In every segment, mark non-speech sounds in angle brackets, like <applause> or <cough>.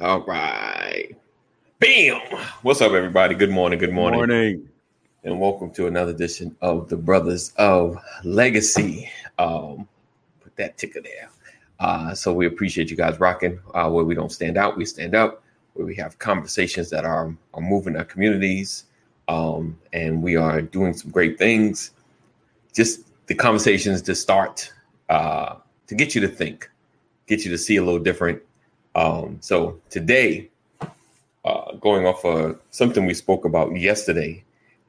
All right. Bam. What's up, everybody? Good morning. Good morning. Morning. And welcome to another edition of the Brothers of Legacy. Um, put that ticker there. Uh, so we appreciate you guys rocking. Uh, where we don't stand out, we stand up. Where we have conversations that are are moving our communities, um, and we are doing some great things. Just the conversations to start uh, to get you to think, get you to see a little different. Um, so today, uh, going off of something we spoke about yesterday,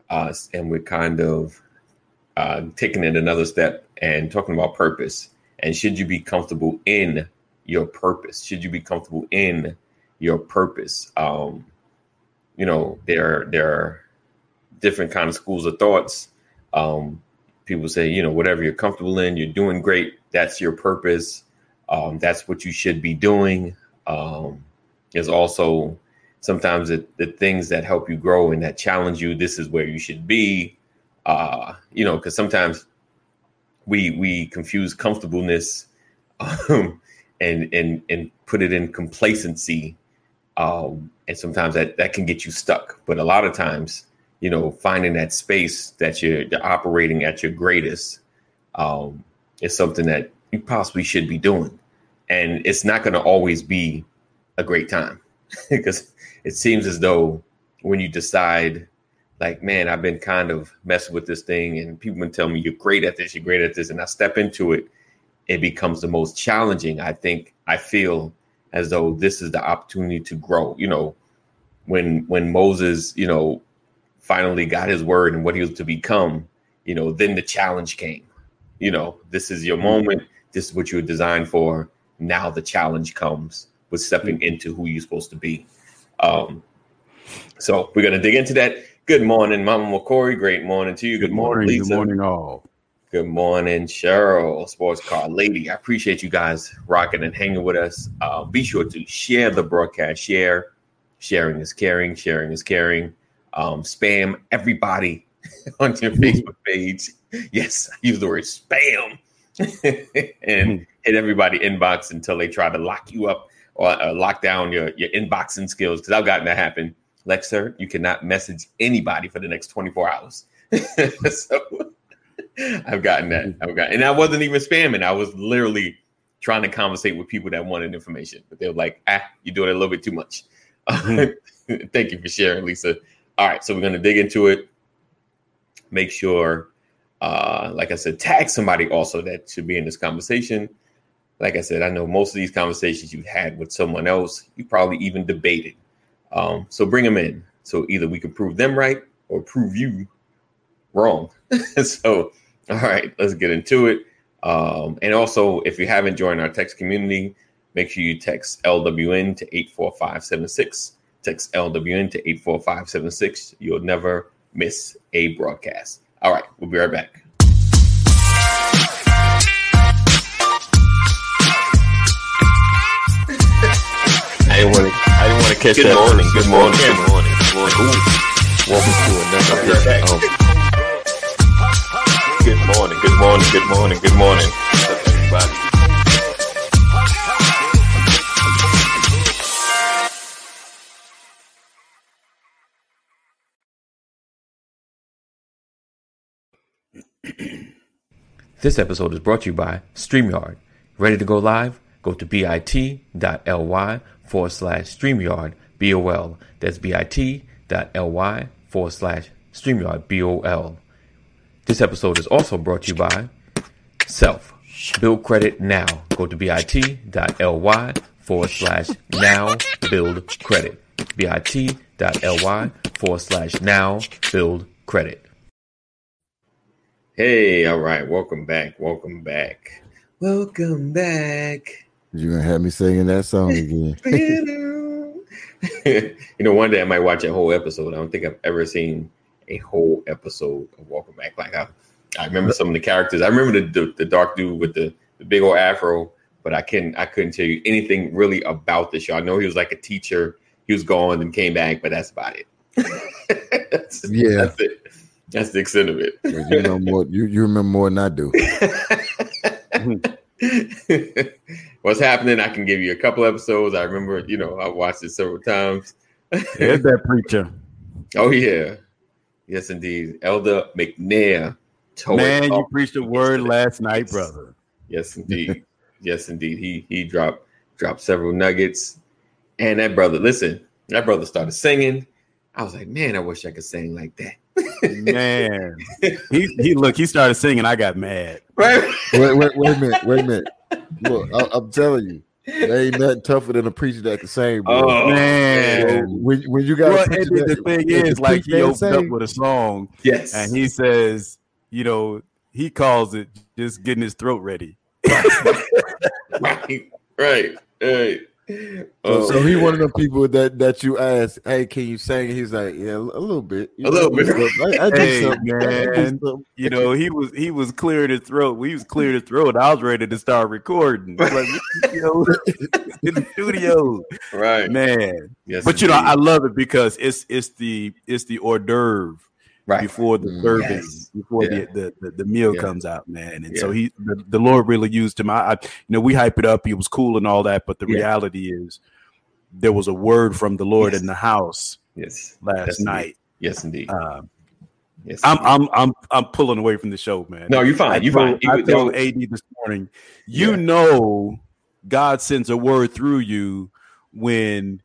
uh, and we're kind of uh, taking it another step and talking about purpose. And should you be comfortable in your purpose? Should you be comfortable in your purpose? Um, you know, there there are different kind of schools of thoughts. Um, people say, you know, whatever you're comfortable in, you're doing great. That's your purpose. Um, that's what you should be doing. Um, there's also sometimes the, the things that help you grow and that challenge you. This is where you should be. Uh, you know, because sometimes we we confuse comfortableness um, and and and put it in complacency, um, and sometimes that that can get you stuck. But a lot of times, you know, finding that space that you're, you're operating at your greatest um, is something that you possibly should be doing, and it's not going to always be a great time <laughs> because it seems as though when you decide like, man, I've been kind of messing with this thing, and people been telling me you're great at this, you're great at this, and I step into it, it becomes the most challenging. I think I feel as though this is the opportunity to grow. You know, when when Moses, you know, finally got his word and what he was to become, you know, then the challenge came. You know, this is your mm-hmm. moment. This is what you were designed for. Now the challenge comes with stepping into who you're supposed to be. Um, so we're gonna dig into that. Good morning, Mama McCory. Great morning to you. Good, good morning, morning Lisa. Good morning, all. Good morning, Cheryl, sports car lady. I appreciate you guys rocking and hanging with us. Uh, be sure to share the broadcast. Share, sharing is caring. Sharing is caring. Um, spam everybody <laughs> on your Facebook page. Yes, I use the word spam, <laughs> and hit everybody inbox until they try to lock you up or uh, lock down your your inboxing skills. Because I've gotten that happen Lexer, you cannot message anybody for the next 24 hours. <laughs> so I've gotten that. I've got, and I wasn't even spamming. I was literally trying to conversate with people that wanted information, but they were like, "Ah, you're doing it a little bit too much." Mm-hmm. <laughs> Thank you for sharing, Lisa. All right, so we're gonna dig into it. Make sure, uh, like I said, tag somebody also that should be in this conversation. Like I said, I know most of these conversations you've had with someone else, you probably even debated um, so bring them in. So either we can prove them right or prove you wrong. <laughs> so, all right, let's get into it. Um, and also, if you haven't joined our text community, make sure you text LWN to 84576. Text LWN to 84576. You'll never miss a broadcast. All right, we'll be right back. I want to I didn't want to catch good that. Morning, good morning. Good morning. Good morning. Ooh. Welcome to another episode. Um, good morning. Good morning. Good morning. Good morning. everybody? This episode is brought to you by StreamYard. Ready to go live? Go to bit.ly forward slash StreamYard BOL. That's bit.ly forward slash StreamYard BOL. This episode is also brought to you by Self. Build credit now. Go to bit.ly forward slash now build credit. bit.ly forward slash now build credit. Hey, all right. Welcome back. Welcome back. Welcome back. You're gonna have me singing that song again. <laughs> <laughs> you know, one day I might watch a whole episode. I don't think I've ever seen a whole episode of Welcome Back. Like I, I remember some of the characters. I remember the, the, the dark dude with the, the big old afro, but I couldn't I couldn't tell you anything really about the show. I know he was like a teacher. He was gone and came back, but that's about it. that's, <laughs> yeah, that's it. That's the extent of it. you know more. You you remember more than I do. What's happening. I can give you a couple episodes. I remember, you know, I watched it several times. There's that preacher. <laughs> Oh yeah, yes indeed, Elder McNair. Man, you preached a word last night, brother. Yes <laughs> indeed, yes indeed. He he dropped dropped several nuggets, and that brother, listen, that brother started singing. I was like, man, I wish I could sing like that. man, <laughs> he he look, he started singing. I got mad. Right? Wait, wait, wait a minute, wait a minute. Look, I, am telling you, there ain't nothing tougher than a preacher that the same. Bro. Oh man, when when you got well, the thing is, like he opened up with a song, yes, and he says, you know, he calls it just getting his throat ready. right, right, right. So, oh, so, he oh. one of the people that that you ask, hey, can you sing? He's like, yeah, a little bit, you a little bit. I, I hey, man, you know, he was he was clearing his throat. We was clearing his throat. I was ready to start recording, like, you know, in the studio, right, man. Yes, but indeed. you know, I love it because it's it's the it's the hors d'oeuvre right. before the mm, serving, yes. before yeah. the, the, the meal yeah. comes out, man. And yeah. so he, the, the, Lord really used him. I, I, you know, we hype it up. He was cool and all that, but the reality is, there was a word from the Lord yes. in the house. Yes, last That's night. Indeed. Yes, indeed. Uh, yes, I'm, I'm, I'm, I'm pulling away from the show, man. No, you're fine. You're fine. I told AD this morning. You know, God sends a word through you when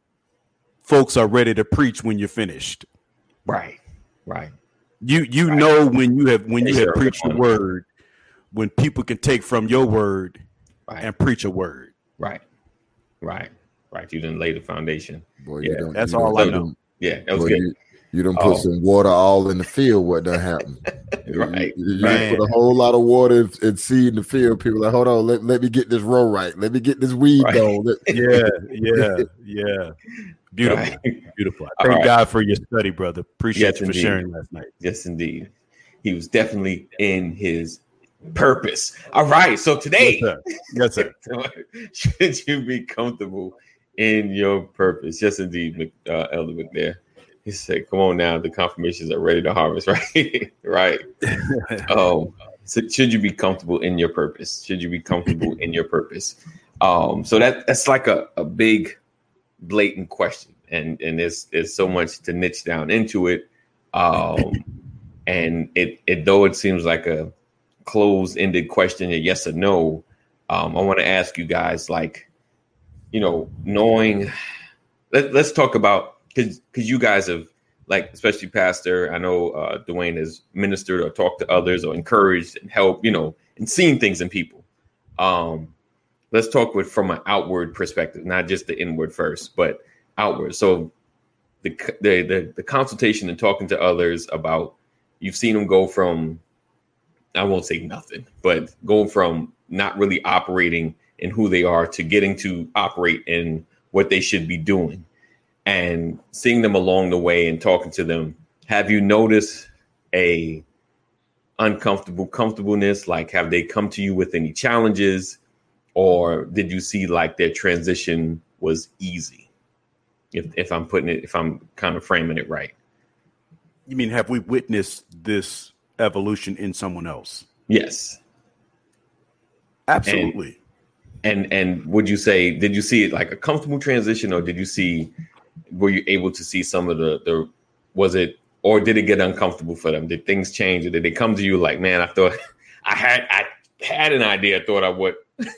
folks are ready to preach when you're finished. Right. Right. You you right. know when you have when you have preached a word, when people can take from your word right. and preach a word. Right, right, right. You didn't lay the foundation. Boy, yeah, that's all I know. Yeah, that was boy, good. You, you don't put oh. some water all in the field. What done happen? <laughs> right. You, you put a whole lot of water and seed in the field. People like, hold on, let, let me get this row right. Let me get this weed right. going. yeah, <laughs> yeah, yeah. Beautiful, right. <laughs> beautiful. Thank right. God for your study, brother. Appreciate yes, you for indeed. sharing last night. Yes, indeed. He was definitely in his purpose. All right. So today, yes, sir. Yes, sir. <laughs> should you be comfortable in your purpose? Yes, indeed, uh, Elder McNair. He said, "Come on now, the confirmations are ready to harvest." <laughs> Right, right. um, so should you be comfortable in your purpose? Should you be comfortable in your purpose? Um, so that that's like a, a big blatant question, and and there's there's so much to niche down into it. Um, <laughs> and it it though it seems like a closed ended question, a yes or no. Um, I want to ask you guys, like, you know, knowing. Let, let's talk about because because you guys have like especially pastor i know uh dwayne has ministered or talked to others or encouraged and helped you know and seen things in people um let's talk with from an outward perspective, not just the inward first, but outward. So the the the, the consultation and talking to others about you've seen them go from I won't say nothing, but going from not really operating in who they are to getting to operate in what they should be doing and seeing them along the way and talking to them. Have you noticed a uncomfortable comfortableness? Like have they come to you with any challenges or did you see like their transition was easy? If if I'm putting it, if I'm kind of framing it right. You mean have we witnessed this evolution in someone else? Yes. Absolutely. And, and and would you say did you see it like a comfortable transition or did you see were you able to see some of the the was it or did it get uncomfortable for them? Did things change or did they come to you like, man, I thought <laughs> I had I had an idea, I thought I would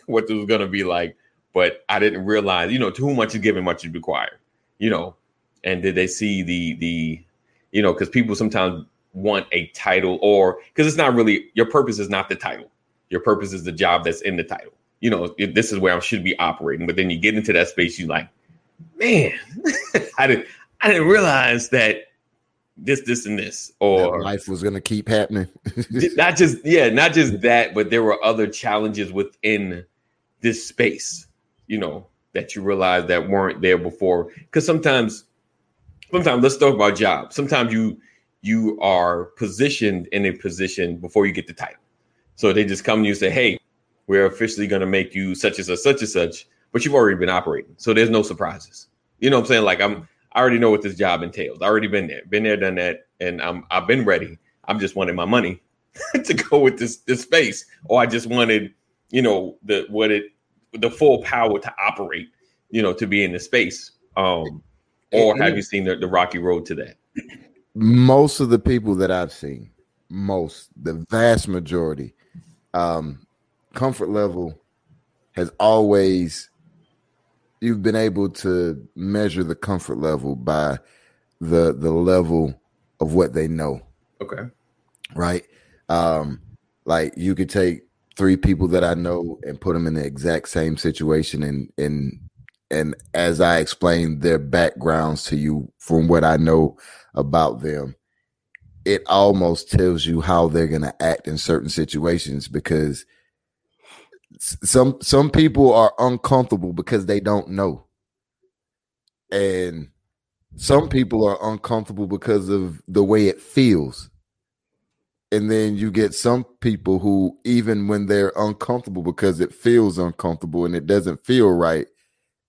what this was gonna be like, but I didn't realize, you know, too much is given, much is required, you know. And did they see the the, you know, because people sometimes want a title or because it's not really your purpose is not the title. Your purpose is the job that's in the title. You know, this is where I should be operating. But then you get into that space, you like, man, <laughs> I didn't I didn't realize that this, this, and this, or that life was going to keep happening. <laughs> not just, yeah, not just that, but there were other challenges within this space, you know, that you realize that weren't there before. Because sometimes, sometimes let's talk about jobs. Sometimes you you are positioned in a position before you get the title. So they just come to you and say, "Hey, we're officially going to make you such as a such and such," but you've already been operating, so there's no surprises. You know what I'm saying? Like I'm I already know what this job entails. I already been there, been there, done that, and I'm I've been ready. I'm just wanting my money <laughs> to go with this this space, or I just wanted, you know, the what it the full power to operate, you know, to be in the space. Um, or have you seen the, the rocky road to that? Most of the people that I've seen, most, the vast majority, um, comfort level has always you've been able to measure the comfort level by the the level of what they know. Okay. Right. Um, like you could take three people that I know and put them in the exact same situation and and and as I explain their backgrounds to you from what I know about them, it almost tells you how they're going to act in certain situations because some some people are uncomfortable because they don't know. And some people are uncomfortable because of the way it feels. And then you get some people who, even when they're uncomfortable because it feels uncomfortable and it doesn't feel right,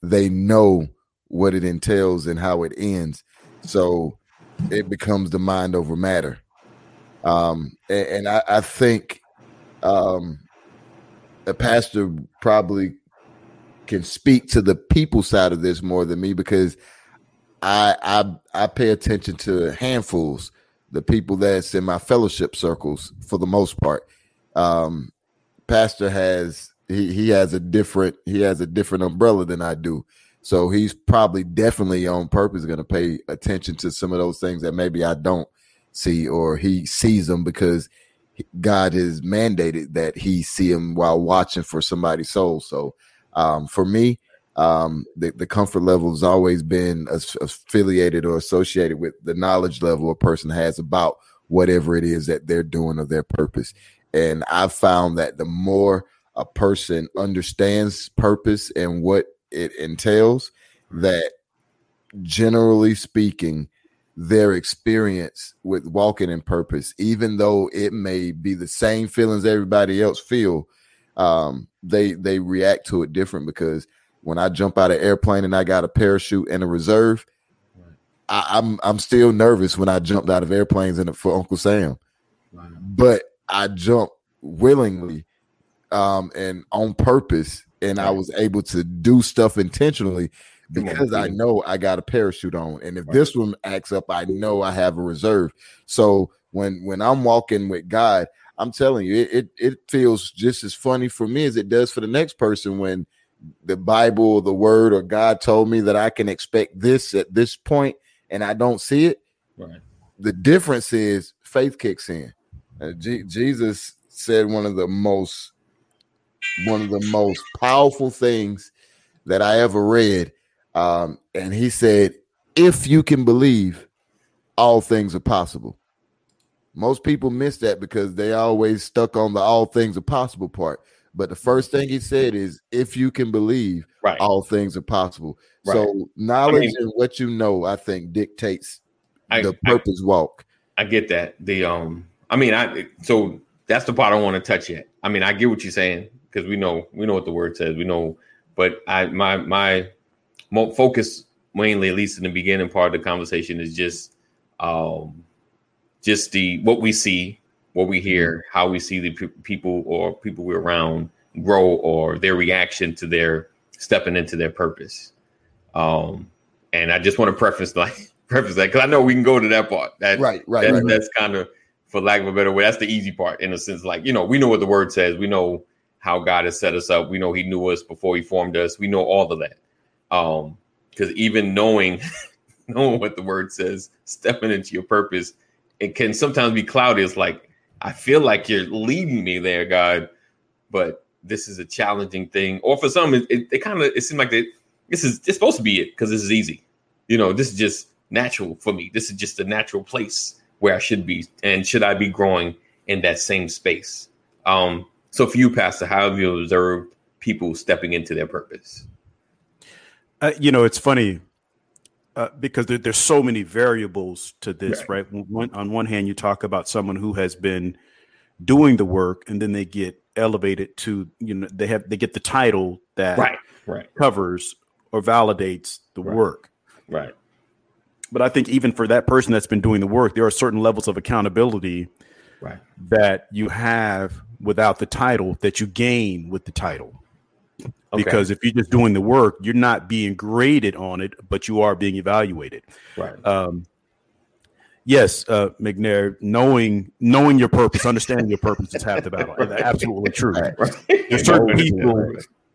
they know what it entails and how it ends. So it becomes the mind over matter. Um, and, and I, I, think um, a pastor probably can speak to the people side of this more than me because I I I pay attention to handfuls, the people that's in my fellowship circles for the most part. Um, pastor has he he has a different he has a different umbrella than I do. So he's probably definitely on purpose going to pay attention to some of those things that maybe I don't see or he sees them because God has mandated that he see them while watching for somebody's soul. So um, for me, um, the, the comfort level has always been affiliated or associated with the knowledge level a person has about whatever it is that they're doing or their purpose. And I've found that the more a person understands purpose and what it entails, that generally speaking, their experience with walking in purpose, even though it may be the same feelings everybody else feel, um, they they react to it different because when I jump out of airplane and I got a parachute and a reserve, I, am I'm, I'm still nervous when I jumped out of airplanes and for Uncle Sam, but I jumped willingly um, and on purpose, and I was able to do stuff intentionally because I know I got a parachute on, and if right. this one acts up, I know I have a reserve. So when when I'm walking with God, I'm telling you, it, it, it feels just as funny for me as it does for the next person when the Bible, the Word, or God told me that I can expect this at this point, and I don't see it. Right. The difference is faith kicks in. Uh, G- Jesus said one of the most one of the most powerful things that I ever read um, and he said, if you can believe, all things are possible. Most people miss that because they always stuck on the all things are possible part. But the first thing he said is, if you can believe, right. all things are possible. Right. So knowledge I mean, and what you know, I think, dictates I, the purpose I, walk. I get that. The um, I mean, I so that's the part I want to touch yet. I mean, I get what you're saying because we know we know what the word says. We know, but I my my focus mainly, at least in the beginning part of the conversation, is just um, just the what we see, what we hear, mm-hmm. how we see the pe- people or people we're around grow, or their reaction to their stepping into their purpose. Um, and I just want to preface like <laughs> preface that because I know we can go to that part. That, right, right, that, right. That's kind of, for lack of a better way, that's the easy part in a sense. Like you know, we know what the word says. We know how God has set us up. We know He knew us before He formed us. We know all of that. Um, because even knowing <laughs> knowing what the word says, stepping into your purpose, it can sometimes be cloudy. It's like I feel like you're leading me there, God, but this is a challenging thing. Or for some, it, it, it kind of it seems like they, this is it's supposed to be it because this is easy. You know, this is just natural for me. This is just a natural place where I should be, and should I be growing in that same space? Um, so for you, Pastor, how have you observed people stepping into their purpose? Uh, you know, it's funny uh, because there, there's so many variables to this, right? right? One, on one hand, you talk about someone who has been doing the work, and then they get elevated to, you know, they have they get the title that right, right. covers or validates the right. work, right? But I think even for that person that's been doing the work, there are certain levels of accountability right. that you have without the title that you gain with the title. Okay. Because if you're just doing the work, you're not being graded on it, but you are being evaluated. Right. Um, yes, uh, McNair, knowing knowing your purpose, understanding your purpose is half the battle. <laughs> Absolutely true. Right. There's <laughs> certain people.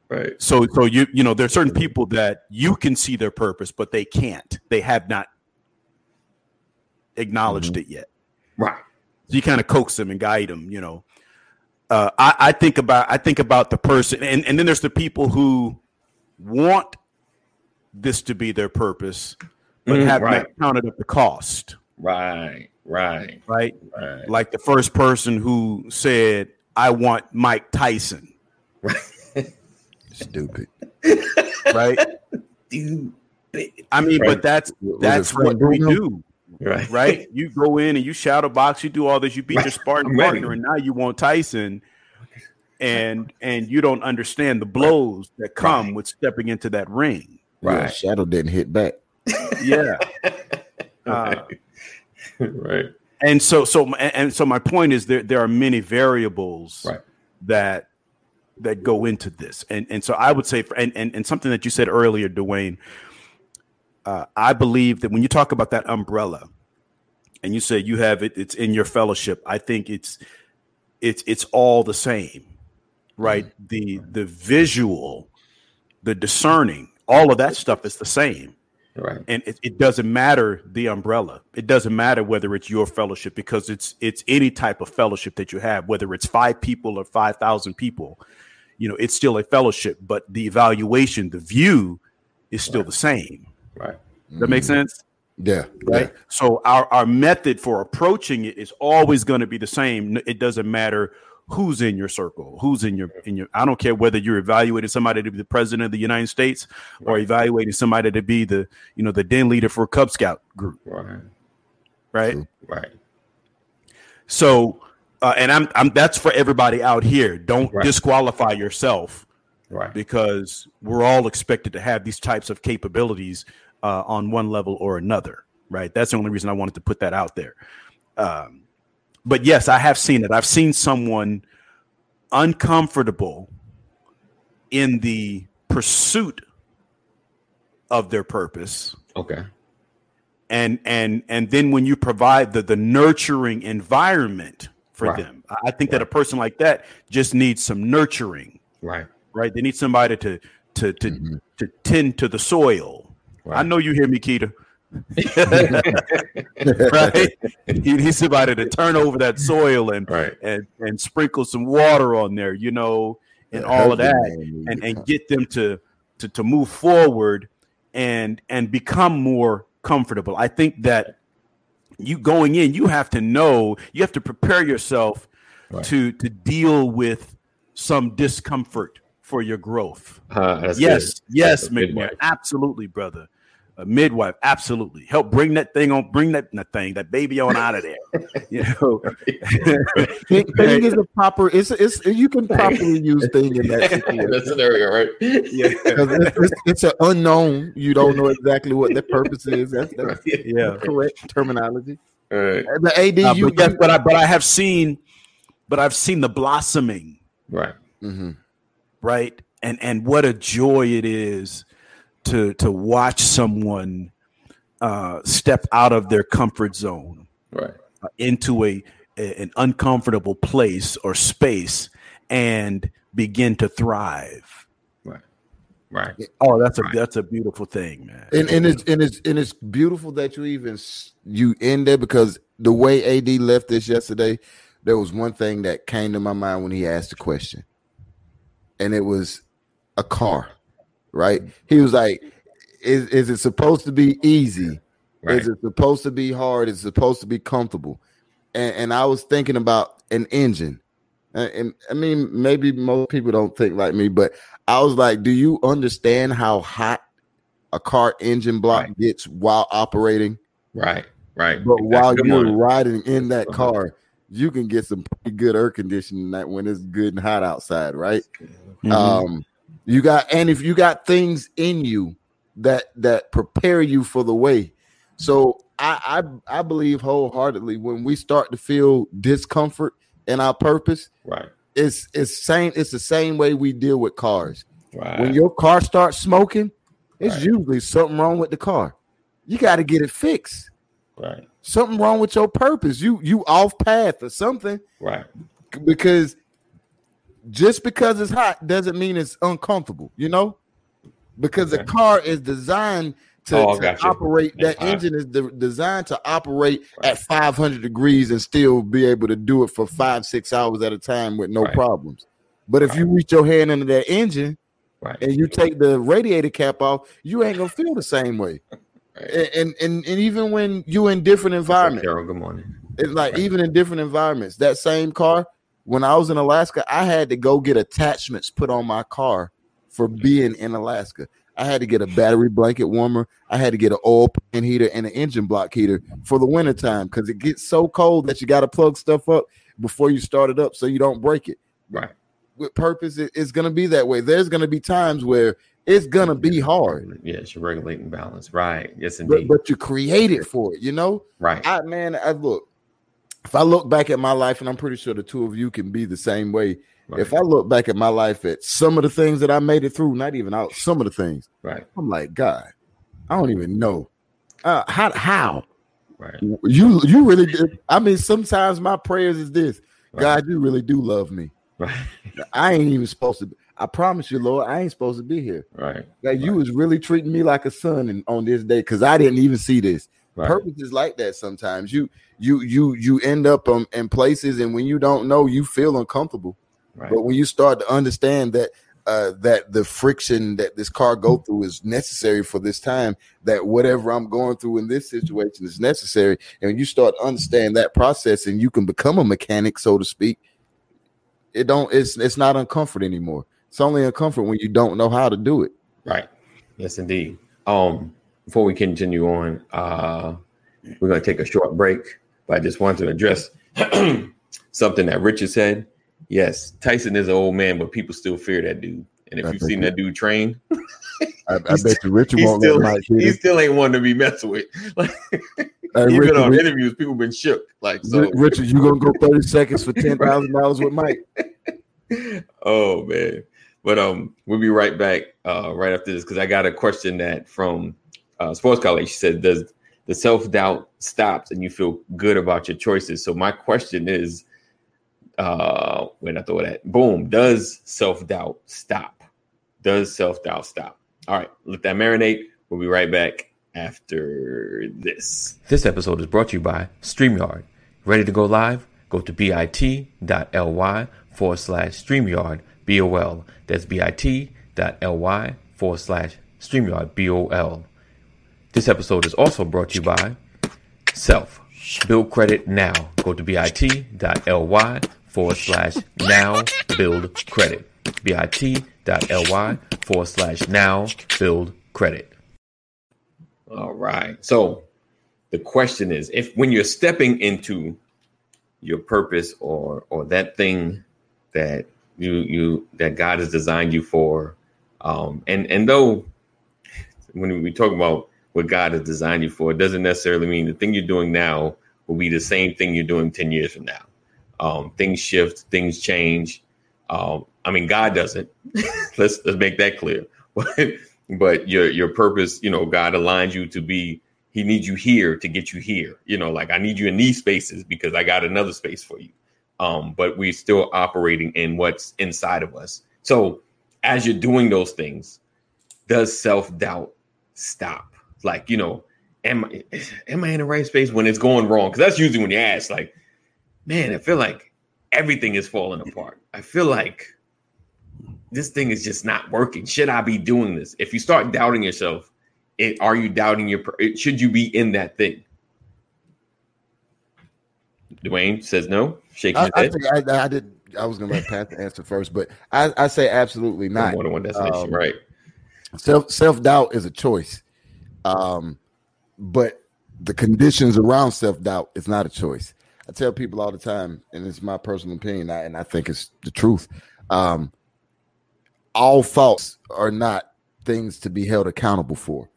Right. So so you you know there's certain people that you can see their purpose, but they can't. They have not acknowledged mm-hmm. it yet. Right. So you kind of coax them and guide them. You know, uh, I, I think about I think about the person, and and then there's the people who want this to be their purpose, but mm, have right. not counted up the cost. Right, right, right, right. Like the first person who said, "I want Mike Tyson." <laughs> Stupid. Right. Stupid. I mean, right. but that's that's what we do. Right. Right. <laughs> You go in and you shadow box, you do all this, you beat right. your sparring partner, and now you want Tyson. And and you don't understand the blows that come right. with stepping into that ring. Right. Yeah, shadow didn't hit back. Yeah. <laughs> Uh, right. And so so and so my point is there there are many variables right. that that go into this. And and so I would say for, and, and and something that you said earlier, Dwayne, uh, I believe that when you talk about that umbrella and you say you have it, it's in your fellowship, I think it's it's it's all the same, right? Mm-hmm. The the visual, the discerning, all of that stuff is the same. Right. And it, it, doesn't matter the umbrella. It doesn't matter whether it's your fellowship because it's it's any type of fellowship that you have, whether it's five people or five thousand people, you know, it's still a fellowship, but the evaluation, the view is still right. the same. Right. That makes mm-hmm. sense? Yeah. Right. Yeah. So our, our method for approaching it is always going to be the same. It doesn't matter who's in your circle, who's in your in your I don't care whether you're evaluating somebody to be the president of the United States or evaluating somebody to be the, you know, the den leader for a Cub Scout group. Right. Right. Right. So uh, and I'm I'm that's for everybody out here. Don't right. disqualify yourself right. because we're all expected to have these types of capabilities uh, on one level or another right? That's the only reason i wanted to put that out there. Um, but yes i have seen it. I've seen someone uncomfortable in the pursuit of their purpose. Okay. And and and then when you provide the the nurturing environment for right. them i think right. that a person like that just needs some nurturing. Right right? They need somebody to to to mm-hmm. to tend to the soil. Right. I know you hear me, Keita. <laughs> <laughs> right? You need somebody to turn over that soil and right. and and sprinkle some water on there, you know, and all of that, and and get them to to to move forward and and become more comfortable. I think that you going in, you have to know, you have to prepare yourself right. to to deal with some discomfort for your growth. <laughs> Uh, yes, good. yes, McMahon, absolutely, brother. A midwife, absolutely. Help bring that thing on, bring that, that thing, that baby on out of there. <laughs> You know, thing, thing is a proper. It's it's you can properly use thing in that, <laughs> scenario, right? Yeah, it's, it's, it's, an unknown. You don't know exactly what the purpose is. That's, that's yeah, correct terminology. Right. The AD, uh, you, but, yes, but I but I have seen, but I've seen the blossoming. Right. Mm-hmm right? And and what a joy it is to to watch someone uh, step out of their comfort zone, right, uh, into a, a, an uncomfortable place or space, and begin to thrive. Right, right. Oh, that's a right. that's a beautiful thing, man. And and it's and it's and it's beautiful that you even you end there because the way AD left this yesterday, there was one thing that came to my mind when he asked the question and it was a car, right? He was like, "Is is it supposed to be easy? Right. Is it supposed to be hard? Is it supposed to be comfortable?" And, and I was thinking about an engine, and, and I mean, maybe most people don't think like me, but I was like, "Do you understand how hot a car engine block right. gets while operating?" Right, right. But while you're riding in that uh-huh. car, you can get some pretty good air conditioning that when it's good and hot outside, right? Mm-hmm. Um, you got and if you got things in you that that prepare you for the way. So I I, I believe wholeheartedly when we start to feel discomfort in our purpose, right? It's it's same it's the same way we deal with cars. Right. When your car starts smoking, it's right. usually something wrong with the car. You got to get it fixed. Right. Something wrong with your purpose. You you off path or something. Right. Because just because it's hot doesn't mean it's uncomfortable, you know? Because okay. the car is designed to, oh, to operate that engine is de- designed to operate right. at 500 degrees and still be able to do it for five six hours at a time with no right. problems but if right. you reach your hand into that engine and you take the radiator cap off you ain't gonna feel the same way <laughs> and, and and even when you in different environments Carol, good morning it's like even in different environments that same car when i was in alaska i had to go get attachments put on my car for being in alaska I had to get a battery blanket warmer. I had to get an oil pan heater and an engine block heater for the wintertime because it gets so cold that you got to plug stuff up before you start it up so you don't break it. Right. With purpose, it, it's going to be that way. There's going to be times where it's going to be hard. Yes, you're regulating balance. Right. Yes, indeed. But, but you created for it, you know? Right. I, man, I look, if I look back at my life, and I'm pretty sure the two of you can be the same way Right. If I look back at my life at some of the things that I made it through, not even out some of the things, right? I'm like, God, I don't even know uh, how how. Right. You you really did. I mean, sometimes my prayers is this: right. God, you really do love me. Right. I ain't even supposed to. Be, I promise you, Lord, I ain't supposed to be here. Right. That you was really treating me like a son in, on this day because I didn't even see this. Right. Purpose is like that sometimes. You you you you end up um, in places, and when you don't know, you feel uncomfortable. Right. But when you start to understand that uh, that the friction that this car go through is necessary for this time, that whatever I'm going through in this situation is necessary, and when you start to understand that process, and you can become a mechanic, so to speak, it don't it's it's not uncomfort anymore. It's only uncomfort when you don't know how to do it. Right. Yes, indeed. Um, before we continue on, uh, we're going to take a short break, but I just wanted to address <clears throat> something that Richard said Yes, Tyson is an old man, but people still fear that dude. And if I you've seen that dude train, <laughs> I, I bet you Richard won't still, let He still ain't one to be messed with. <laughs> Like, hey, even Richard, on interviews, people been shook. Like, so Richard, you gonna go thirty seconds for ten thousand dollars with Mike? <laughs> oh man, but um, we'll be right back uh, right after this because I got a question that from uh, Sports College. She said, "Does the self doubt stops and you feel good about your choices?" So my question is uh when I thought that boom, does self-doubt stop? Does self-doubt stop? All right, let that marinate. We'll be right back after this. This episode is brought to you by StreamYard. Ready to go live? Go to bit.ly forward slash StreamYard BOL. That's bit.ly forward slash StreamYard BOL. This episode is also brought to you by Self. Build credit now. Go to bit.ly forward slash now build credit. bit.ly forward slash now build credit. All right. So the question is if when you're stepping into your purpose or or that thing that you you that God has designed you for, um, and and though when we talk about what God has designed you for, it doesn't necessarily mean the thing you're doing now will be the same thing you're doing 10 years from now. Um, things shift, things change. Um, I mean, God doesn't. <laughs> let's let's make that clear. <laughs> But your your purpose, you know, God aligns you to be. He needs you here to get you here. You know, like I need you in these spaces because I got another space for you. Um, but we're still operating in what's inside of us. So as you're doing those things, does self doubt stop? Like, you know, am I am I in the right space when it's going wrong? Because that's usually when you ask, like, man, I feel like everything is falling apart. I feel like this thing is just not working. Should I be doing this? If you start doubting yourself, it, are you doubting your? Should you be in that thing? Dwayne says no. Shaking I, his head. I, I, I, did. I was going to let Pat answer first, but I, I say absolutely not. Than one destination, um, right? Self self doubt is a choice, um, but the conditions around self doubt is not a choice. I tell people all the time, and it's my personal opinion, and I think it's the truth. Um, all thoughts are not things to be held accountable for.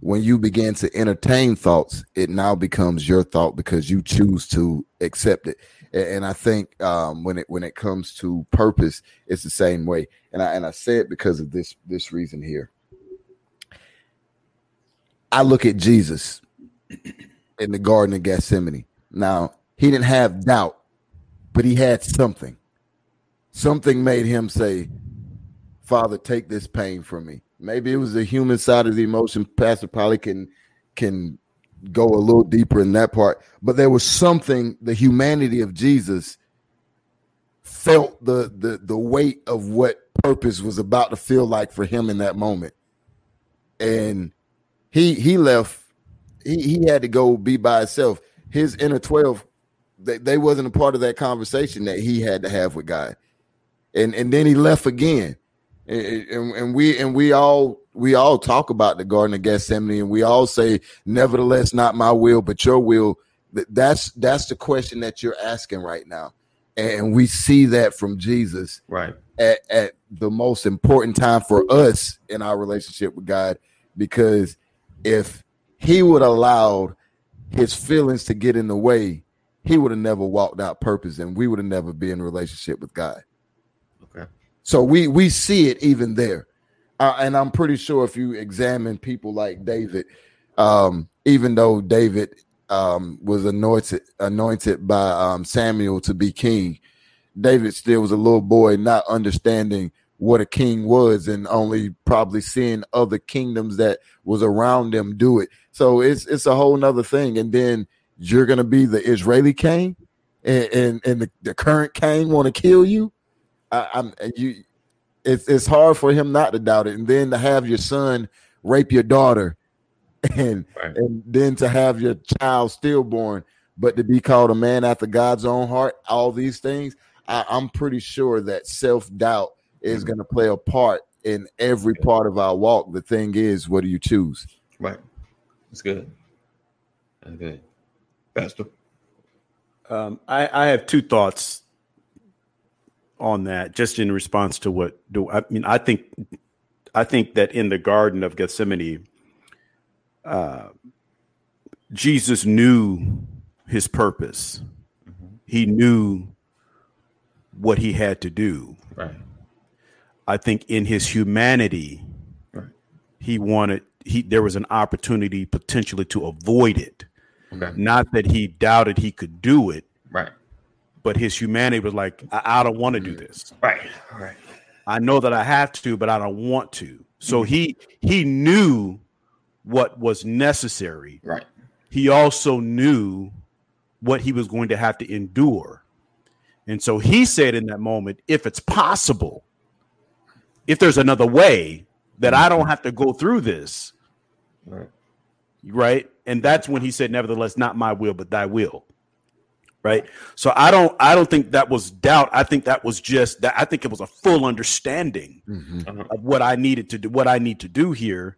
When you begin to entertain thoughts, it now becomes your thought because you choose to accept it. And, I think um, when it when it comes to purpose, it's the same way. And I and I say it because of this this reason here. I look at Jesus in the Garden of Gethsemane. Now, he didn't have doubt, but he had something. Something made him say, Father, take this pain from me. Maybe it was the human side of the emotion. Pastor probably can can go a little deeper in that part, but there was something the humanity of Jesus felt the the the weight of what purpose was about to feel like for him in that moment. And he he left he, he had to go be by himself. His inner 12, they, they wasn't a part of that conversation that he had to have with God. And and then he left again. And, and, and we and we all we all talk about the Garden of Gethsemane and we all say, nevertheless, not my will, but your will. That's that's the question that you're asking right now. And we see that from Jesus right at, at the most important time for us in our relationship with God. Because if he would have allowed his feelings to get in the way, he would have never walked out purpose and we would have never been in relationship with God. Okay. So we we see it even there. Uh, and I'm pretty sure if you examine people like David, um, even though David um, was anointed anointed by um, Samuel to be king, David still was a little boy, not understanding what a king was and only probably seeing other kingdoms that was around them do it. So it's it's a whole nother thing. And then you're gonna be the Israeli king and and, and the, the current king want to kill you. I, I'm you it's it's hard for him not to doubt it. And then to have your son rape your daughter <laughs> and right. and then to have your child stillborn, but to be called a man after God's own heart, all these things, I, I'm pretty sure that self-doubt is going to play a part in every part of our walk. The thing is, what do you choose? Right. That's good. That's good. Pastor. Um, I, I have two thoughts on that, just in response to what do I mean. I think, I think that in the Garden of Gethsemane, uh, Jesus knew his purpose. Mm-hmm. He knew what he had to do. Right. I think in his humanity, right. he wanted he there was an opportunity potentially to avoid it. Okay. Not that he doubted he could do it, right? But his humanity was like, I, I don't want to do this. Right, right. I know that I have to, but I don't want to. So mm-hmm. he he knew what was necessary. Right. He also knew what he was going to have to endure. And so he said in that moment, if it's possible, if there's another way that I don't have to go through this, right? Right. And that's when he said, Nevertheless, not my will, but thy will. Right. So I don't I don't think that was doubt. I think that was just that I think it was a full understanding mm-hmm. of what I needed to do, what I need to do here.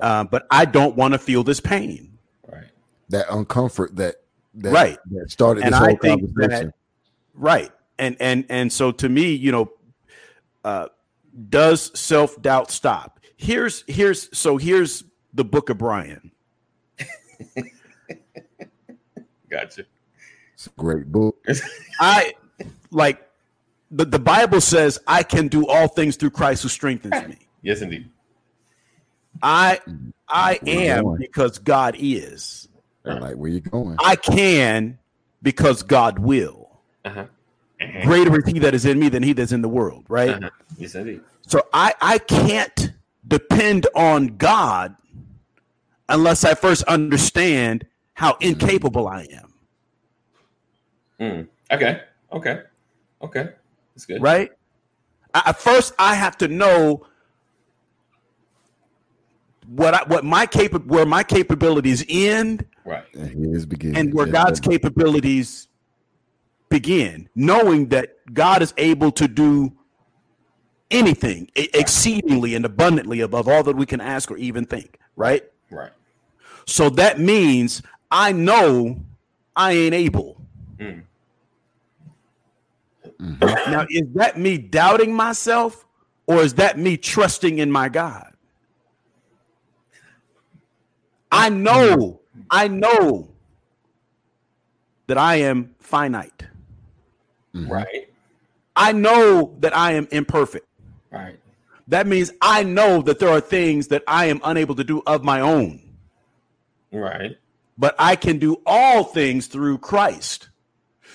Uh, but I don't want to feel this pain. Right. That uncomfort that, that right that started this and whole I think conversation. That, right. And and and so to me, you know, uh does self doubt stop? Here's here's so here's the book of Brian. gotcha. It's a great book. <laughs> I like the, the Bible says I can do all things through Christ who strengthens me. <laughs> Yes, indeed. I I am because God is. I like where you going. I can because God will. Uh-huh. Uh-huh. Greater is he that is in me than he that's in the world, right? Uh-huh. Yes, indeed. So I, I can't depend on God unless I first understand how incapable I am. Mm. Okay. Okay. Okay. That's good. Right? I, first, I have to know what I, what my capa- where my capabilities end, right, and, and where God's capabilities begin, knowing that God is able to do anything exceedingly and abundantly above all that we can ask or even think, right? Right. So that means I know I ain't able. Mm. Mm-hmm. Now, is that me doubting myself or is that me trusting in my God? I know, I know that I am finite. Mm-hmm. Right. I know that I am imperfect. Right. That means I know that there are things that I am unable to do of my own. Right. But I can do all things through Christ.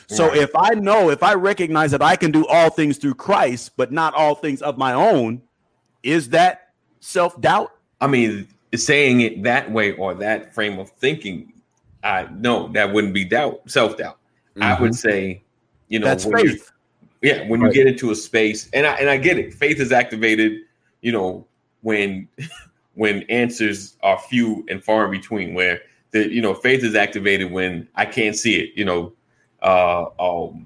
So right. if I know, if I recognize that I can do all things through Christ, but not all things of my own, is that self doubt? I mean, saying it that way or that frame of thinking, I no, that wouldn't be doubt, self doubt. Mm-hmm. I would mm-hmm. say, you know, that's faith. Yeah, when you get into a space, and I and I get it, faith is activated. You know, when <laughs> when answers are few and far in between, where the you know faith is activated when I can't see it. You know, uh, um,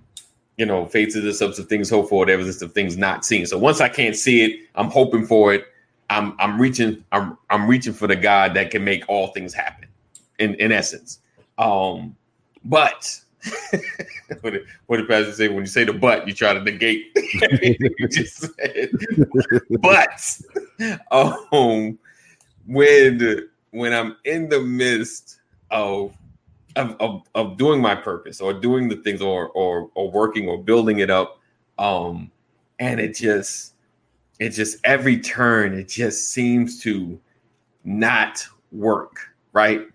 you know, faith is the substance of things hoped for, the evidence of things not seen. So once I can't see it, I'm hoping for it. I'm I'm reaching I'm I'm reaching for the God that can make all things happen. In in essence, um, but what, did, what did Pastor say? When you say the but, you try to negate everything <laughs> <laughs> you just said. but um, when when I'm in the midst of of, of, of doing my purpose or doing the things or or or working or building it up, um, and it just it just every turn it just seems to not work right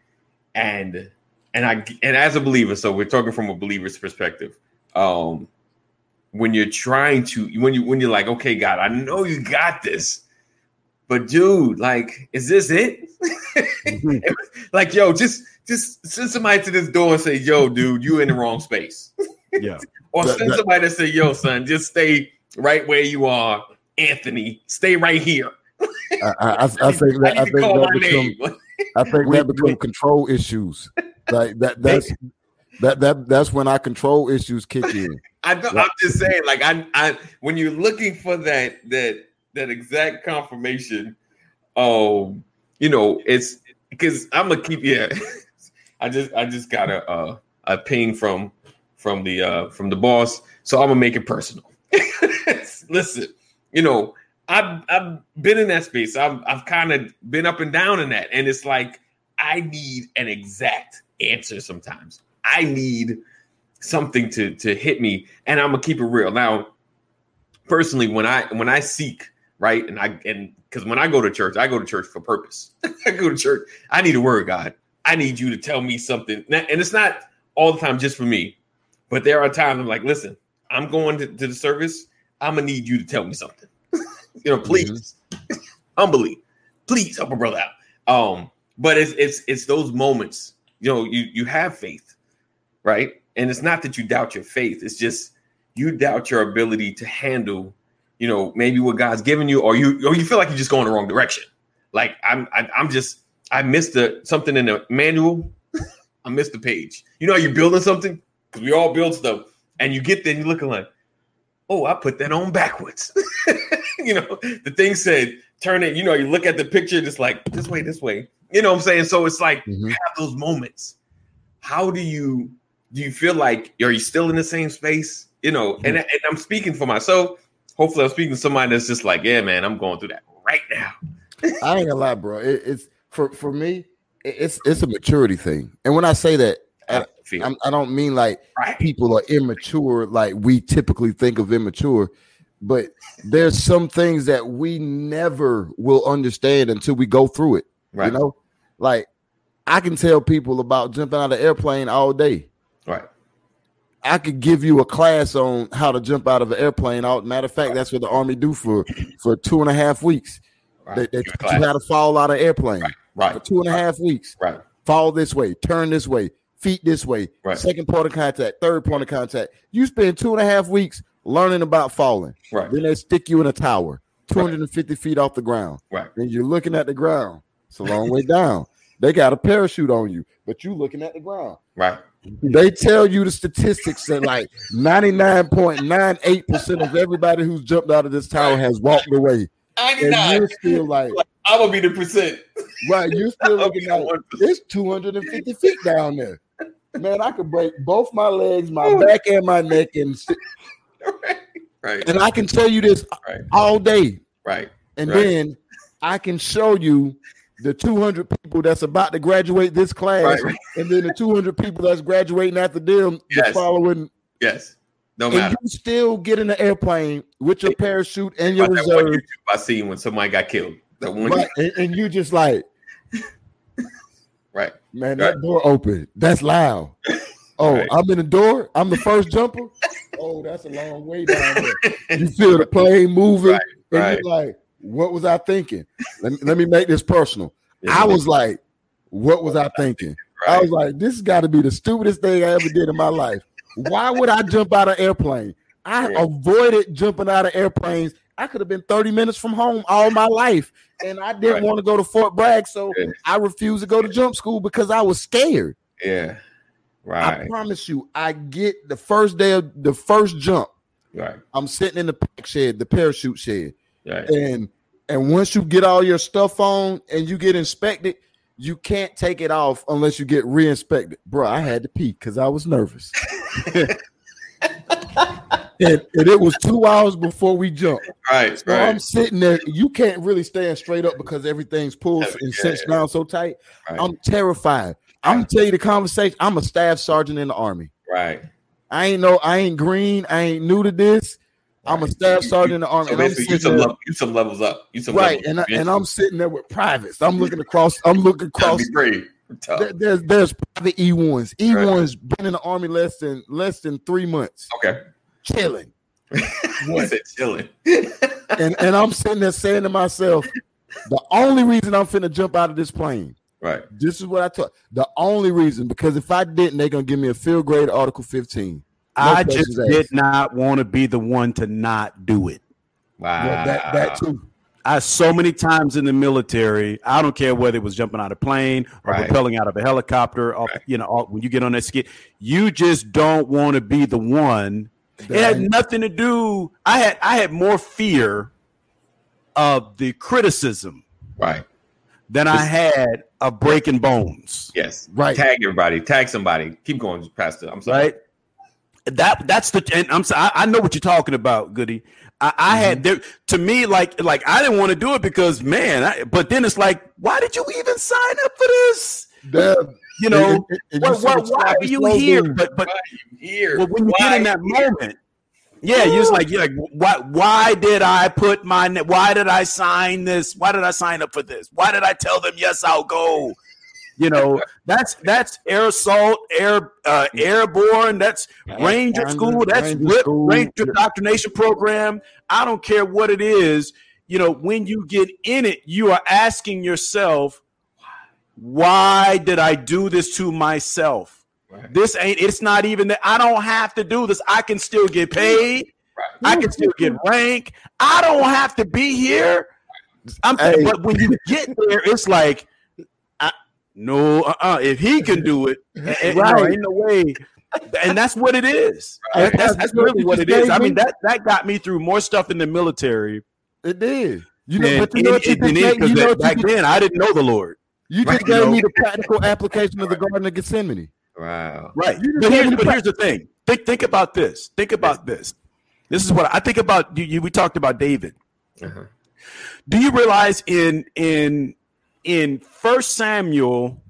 and and I and as a believer, so we're talking from a believer's perspective. Um, when you're trying to when you when you're like, okay, God, I know you got this, but dude, like, is this it? <laughs> like, yo, just just send somebody to this door and say, yo, dude, you in the wrong space. Yeah. or send somebody to say, yo, son, just stay right where you are, Anthony. Stay right here. I, I, I, think that I think <laughs> that become, <laughs> I think we, that become control issues. Like that that's that that that's when our control issues kick in. <laughs> I know, I'm just saying, like I I when you're looking for that that that exact confirmation, um, you know, it's because I'm gonna keep yeah. <laughs> I just I just got a a, a ping from from the uh from the boss, so I'm gonna make it personal. <laughs> Listen, you know, I've I've been in that space. I've I've kind of been up and down in that, and it's like I need an exact answer sometimes. I need something to to hit me, and I'm gonna keep it real. Now, personally, when I when I seek right, and I and because when I go to church, I go to church for purpose. <laughs> I go to church. I need a word, God. I need you to tell me something, and it's not all the time just for me, but there are times I'm like, listen, I'm going to, to the service. I'm gonna need you to tell me something. You know, please, mm-hmm. humbly, please help a brother out. Um, but it's it's it's those moments you know you you have faith right? And it's not that you doubt your faith. It's just you doubt your ability to handle you know maybe what god's given you or you or you feel like you're just going the wrong direction. Like i'm I, am i am just i missed the something in the manual. I missed the page. You know you're building something? Because we all build stuff. And you get there and you're looking like oh i put that on backwards <laughs> <laughs> you know the thing said turn it you know you look at the picture just like this way this way you know what I'm saying? So it's like mm-hmm. have those moments. How do you do you feel like are you still in the same space? You know, mm-hmm. and, and I'm speaking for myself. Hopefully, I'm speaking to somebody that's just like, yeah, man, I'm going through that right now. I ain't gonna lie, bro. It, it's for for me, it's it's a maturity thing. And when I say that, I, I, I don't mean like right. people are immature, like we typically think of immature. But there's some things that we never will understand until we go through it. Right. You know, like I can tell people about jumping out of airplane all day. Right. I could give you a class on how to jump out of an airplane. Out matter of fact, right. that's what the army do for for two and a half weeks. Right. They, they teach you how to fall out of airplane. Right. right. For two and a half weeks. Right. Fall this way, turn this way, feet this way. Right. Second point of contact, third point of contact. You spend two and a half weeks learning about falling. Right. Then they stick you in a tower, 250 right. feet off the ground. Right. Then you're looking at the ground. It's a long way down. They got a parachute on you, but you're looking at the ground. Right. They tell you the statistics that like 99.98% of everybody who's jumped out of this tower has walked away. 99. And you're still like, I'm gonna be the percent. Right. You're still <laughs> looking like it's 250 feet down there. Man, I could break both my legs, my back, and my neck, and right. <laughs> right. And I can tell you this right. all day. Right. And right. then I can show you the 200 people that's about to graduate this class, right, right. and then the 200 people that's graduating after them yes. following. Yes. No matter. and you still get in the airplane with your parachute and your reserve. I seen when somebody got killed. That one, right, and, and, you just like, <laughs> right, man, that door open. That's loud. Oh, right. I'm in the door. I'm the first jumper. <laughs> Oh, that's a long way down there. <laughs> You feel the plane moving, right, and right. you're like, "What was I thinking?" Let me, let me make this personal. Yeah, I was like, "What was I thinking?" I was like, "This has got to be the stupidest thing I ever did in my life." Why would I jump out of airplane? I yeah. avoided jumping out of airplanes. I could have been 30 minutes from home all my life. And I didn't want to go to Fort Bragg. So yeah. I refused to go to jump school because I was scared. Yeah. Right. I promise you, I get the first day of the first jump. Right. I'm sitting in the pack shed, the parachute shed. Right. And and once you get all your stuff on and you get inspected, you can't take it off unless you get re-inspected. Bro, I had to pee because I was nervous. <laughs> and, and, it was two hours before we jumped. Right. So right. I'm sitting there. You can't really stand straight up because everything's pulled and yeah, cinched down so tight. Right. I'm terrified. I'm gonna tell you the conversation. I'm a staff sergeant in the army. Right. I ain't no, I ain't green. I ain't new to this. I'm a staff sergeant in the army. So basically, you some, level, you some levels up. You some right, and I, and I'm sitting there with privates. I'm looking across. I'm looking across. There, there's there's private E ones. E ones right. been in the army less than less than three months. Okay, chilling. <laughs> What's it chilling? and and I'm sitting there saying to myself, the only reason I'm finna jump out of this plane. Right. This is what I thought. The only reason because if I didn't, they're gonna give me a field grade Article 15. I just did not want to be the one to not do it. Wow. Yeah, that, that too. I so many times in the military, I don't care whether it was jumping out of a plane or right. rappelling out of a helicopter. Off, right. You know, off, when you get on that skid, you just don't want to be the one. It had nothing to do. I had I had more fear of the criticism, right, than I had of breaking bones. Yes, right. Tag everybody. Tag somebody. Keep going, Pastor. I'm sorry. Right that that's the and I'm I, I know what you're talking about, Goody. I, I mm-hmm. had there to me like like I didn't want to do it because man, I, but then it's like, why did you even sign up for this? Damn. You know, and, and, and why, why are you here? But but here, but when you why get in that here? moment, yeah, you're just like you're like why why did I put my why did I sign this? Why did I sign up for this? Why did I tell them yes I'll go? You know, that's that's air assault, air uh, airborne. That's Ranger school. That's Ranger, school. Ranger indoctrination program. I don't care what it is. You know, when you get in it, you are asking yourself, why did I do this to myself? Right. This ain't. It's not even that. I don't have to do this. I can still get paid. Right. I can still get rank. I don't have to be here. I'm. Hey. But when you get there, it's like no, uh-uh. If he can do it, <laughs> right. no, ain't no way. And that's what it is. Right. That's, that's really what it is. I mean, that that got me through more stuff in the military. It did. You know, but you know what you, you know back then I didn't know the Lord. You just right. gave me the practical application of the Garden of Gethsemane. Wow. Right. But here's, but here's the thing. Think think about this. Think about this. This is what I think about. You, you we talked about David. Uh-huh. Do you realize in in in First Samuel,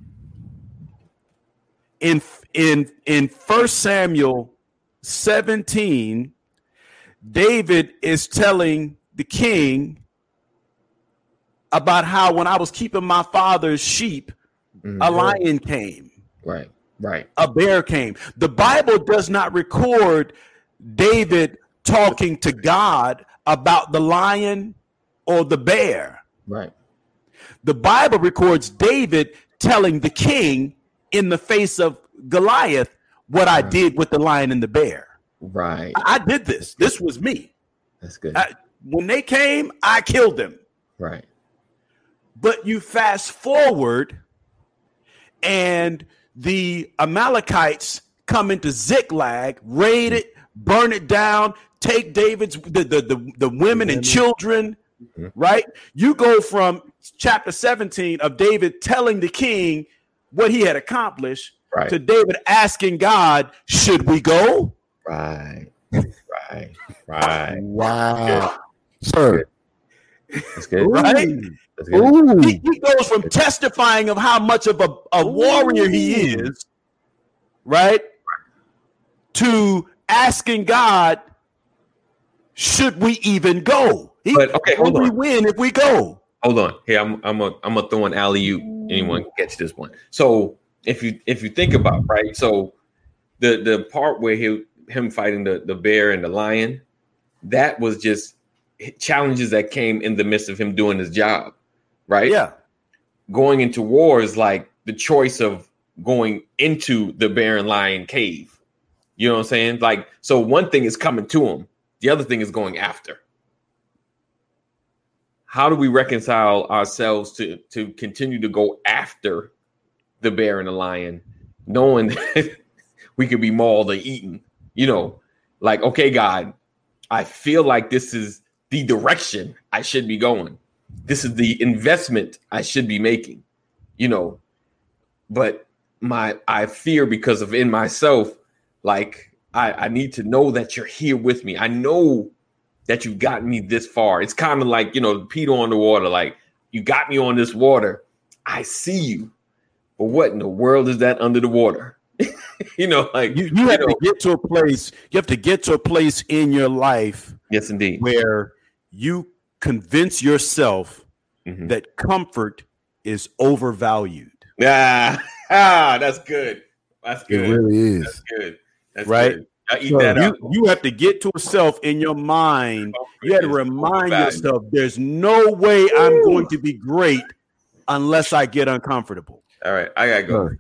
in in in First Samuel 17, David is telling the king about how when I was keeping my father's sheep, mm-hmm. a lion came. Right, right. A bear came. The Bible does not record David talking to God about the lion or the bear. Right. The Bible records David telling the king in the face of Goliath what I did with the lion and the bear. Right. I, I did this. This was me. That's good. I, when they came, I killed them. Right. But you fast forward and the Amalekites come into Ziklag, raid it, burn it down, take David's the the the, the women and children, mm-hmm. right? You go from chapter 17 of David telling the king what he had accomplished right. to David asking God, should we go? Right. Right. Right. Wow. Sir. That's good. Right? That's good. He, he, goes from testifying of how much of a, a warrior he is, right? To asking God, should we even go? He, but okay, hold on. We win if we go. Hold on. Here, I'm I'm a I'm gonna throw an alley you. Anyone can catch this one. So if you if you think about right, so the the part where he him fighting the the bear and the lion, that was just challenges that came in the midst of him doing his job, right? Yeah. Going into war is like the choice of going into the bear and lion cave. You know what I'm saying? Like, so one thing is coming to him, the other thing is going after. How do we reconcile ourselves to to continue to go after the bear and the lion, knowing <laughs> that we could be mauled or eaten? You know, like, okay, God, I feel like this is the direction I should be going. This is the investment I should be making, you know. But my I fear because of in myself, like I, I need to know that you're here with me. I know that you've gotten me this far. It's kind of like, you know, Peter on the water, like you got me on this water. I see you. But what in the world is that under the water? <laughs> you know, like you, you have know, to get to a place, you have to get to a place in your life. Yes, indeed. Where you convince yourself mm-hmm. that comfort is overvalued. Yeah, <laughs> ah, that's good. That's good. It really is. That's good. That's right. Good. So you, you have to get to a self in your mind. You have to remind yourself there's no way I'm going to be great unless I get uncomfortable. All right, I gotta go.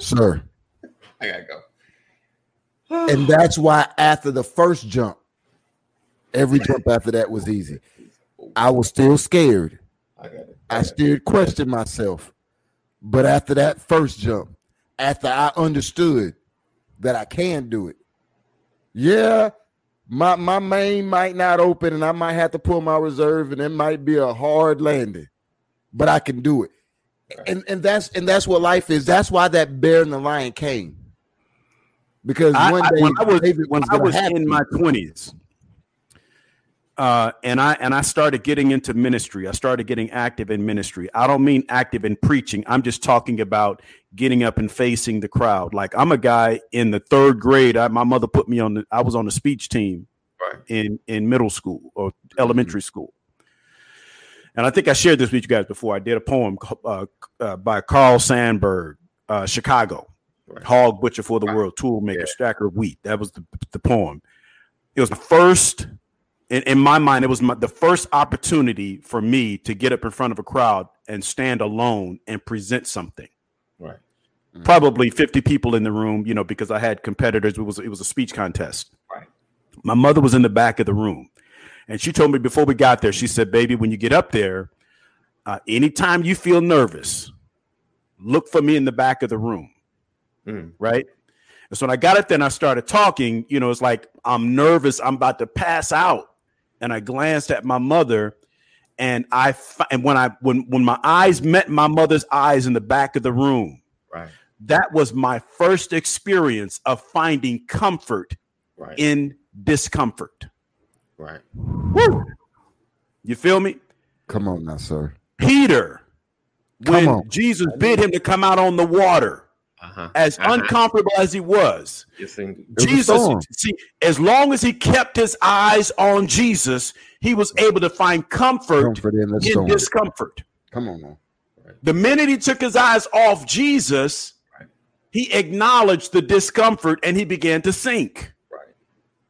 Sir. <laughs> I gotta go. and that's why after the first jump, Every jump after that was easy. I was still scared. I, I still questioned myself. But after that first jump, after I understood that I can do it, yeah, my my main might not open and I might have to pull my reserve and it might be a hard landing, but I can do it. And and that's and that's what life is. That's why that bear and the lion came. Because one day I, when I was, when I was in my twenties, uh, and I and I started getting into ministry. I started getting active in ministry. I don't mean active in preaching. I'm just talking about getting up and facing the crowd. Like I'm a guy in the third grade. I, my mother put me on the. I was on the speech team right. in in middle school or elementary mm-hmm. school. And I think I shared this with you guys before. I did a poem uh, uh, by Carl Sandburg, uh, Chicago, right. Hog Butcher for the right. World, Tool Maker, yeah. Stacker of Wheat. That was the, the poem. It was the first in, in my mind, it was my, the first opportunity for me to get up in front of a crowd and stand alone and present something. Right. Mm-hmm. Probably 50 people in the room, you know, because I had competitors. It was it was a speech contest. Right. My mother was in the back of the room. And she told me before we got there, she said, baby, when you get up there, uh, anytime you feel nervous, look for me in the back of the room. Mm. Right. And so when I got up there and I started talking, you know, it's like I'm nervous. I'm about to pass out and I glanced at my mother and I and when I when when my eyes met my mother's eyes in the back of the room, right. That was my first experience of finding comfort right. in discomfort. Right. Woo. You feel me? Come on now, sir. Peter, come when on. Jesus bid him to come out on the water, uh-huh. as uh-huh. uncomfortable as he was. Yes, Jesus, see, as long as he kept his eyes on Jesus, he was able to find comfort, comfort in, in discomfort. Come on, man. The minute he took his eyes off Jesus, right. he acknowledged the discomfort and he began to sink. Right.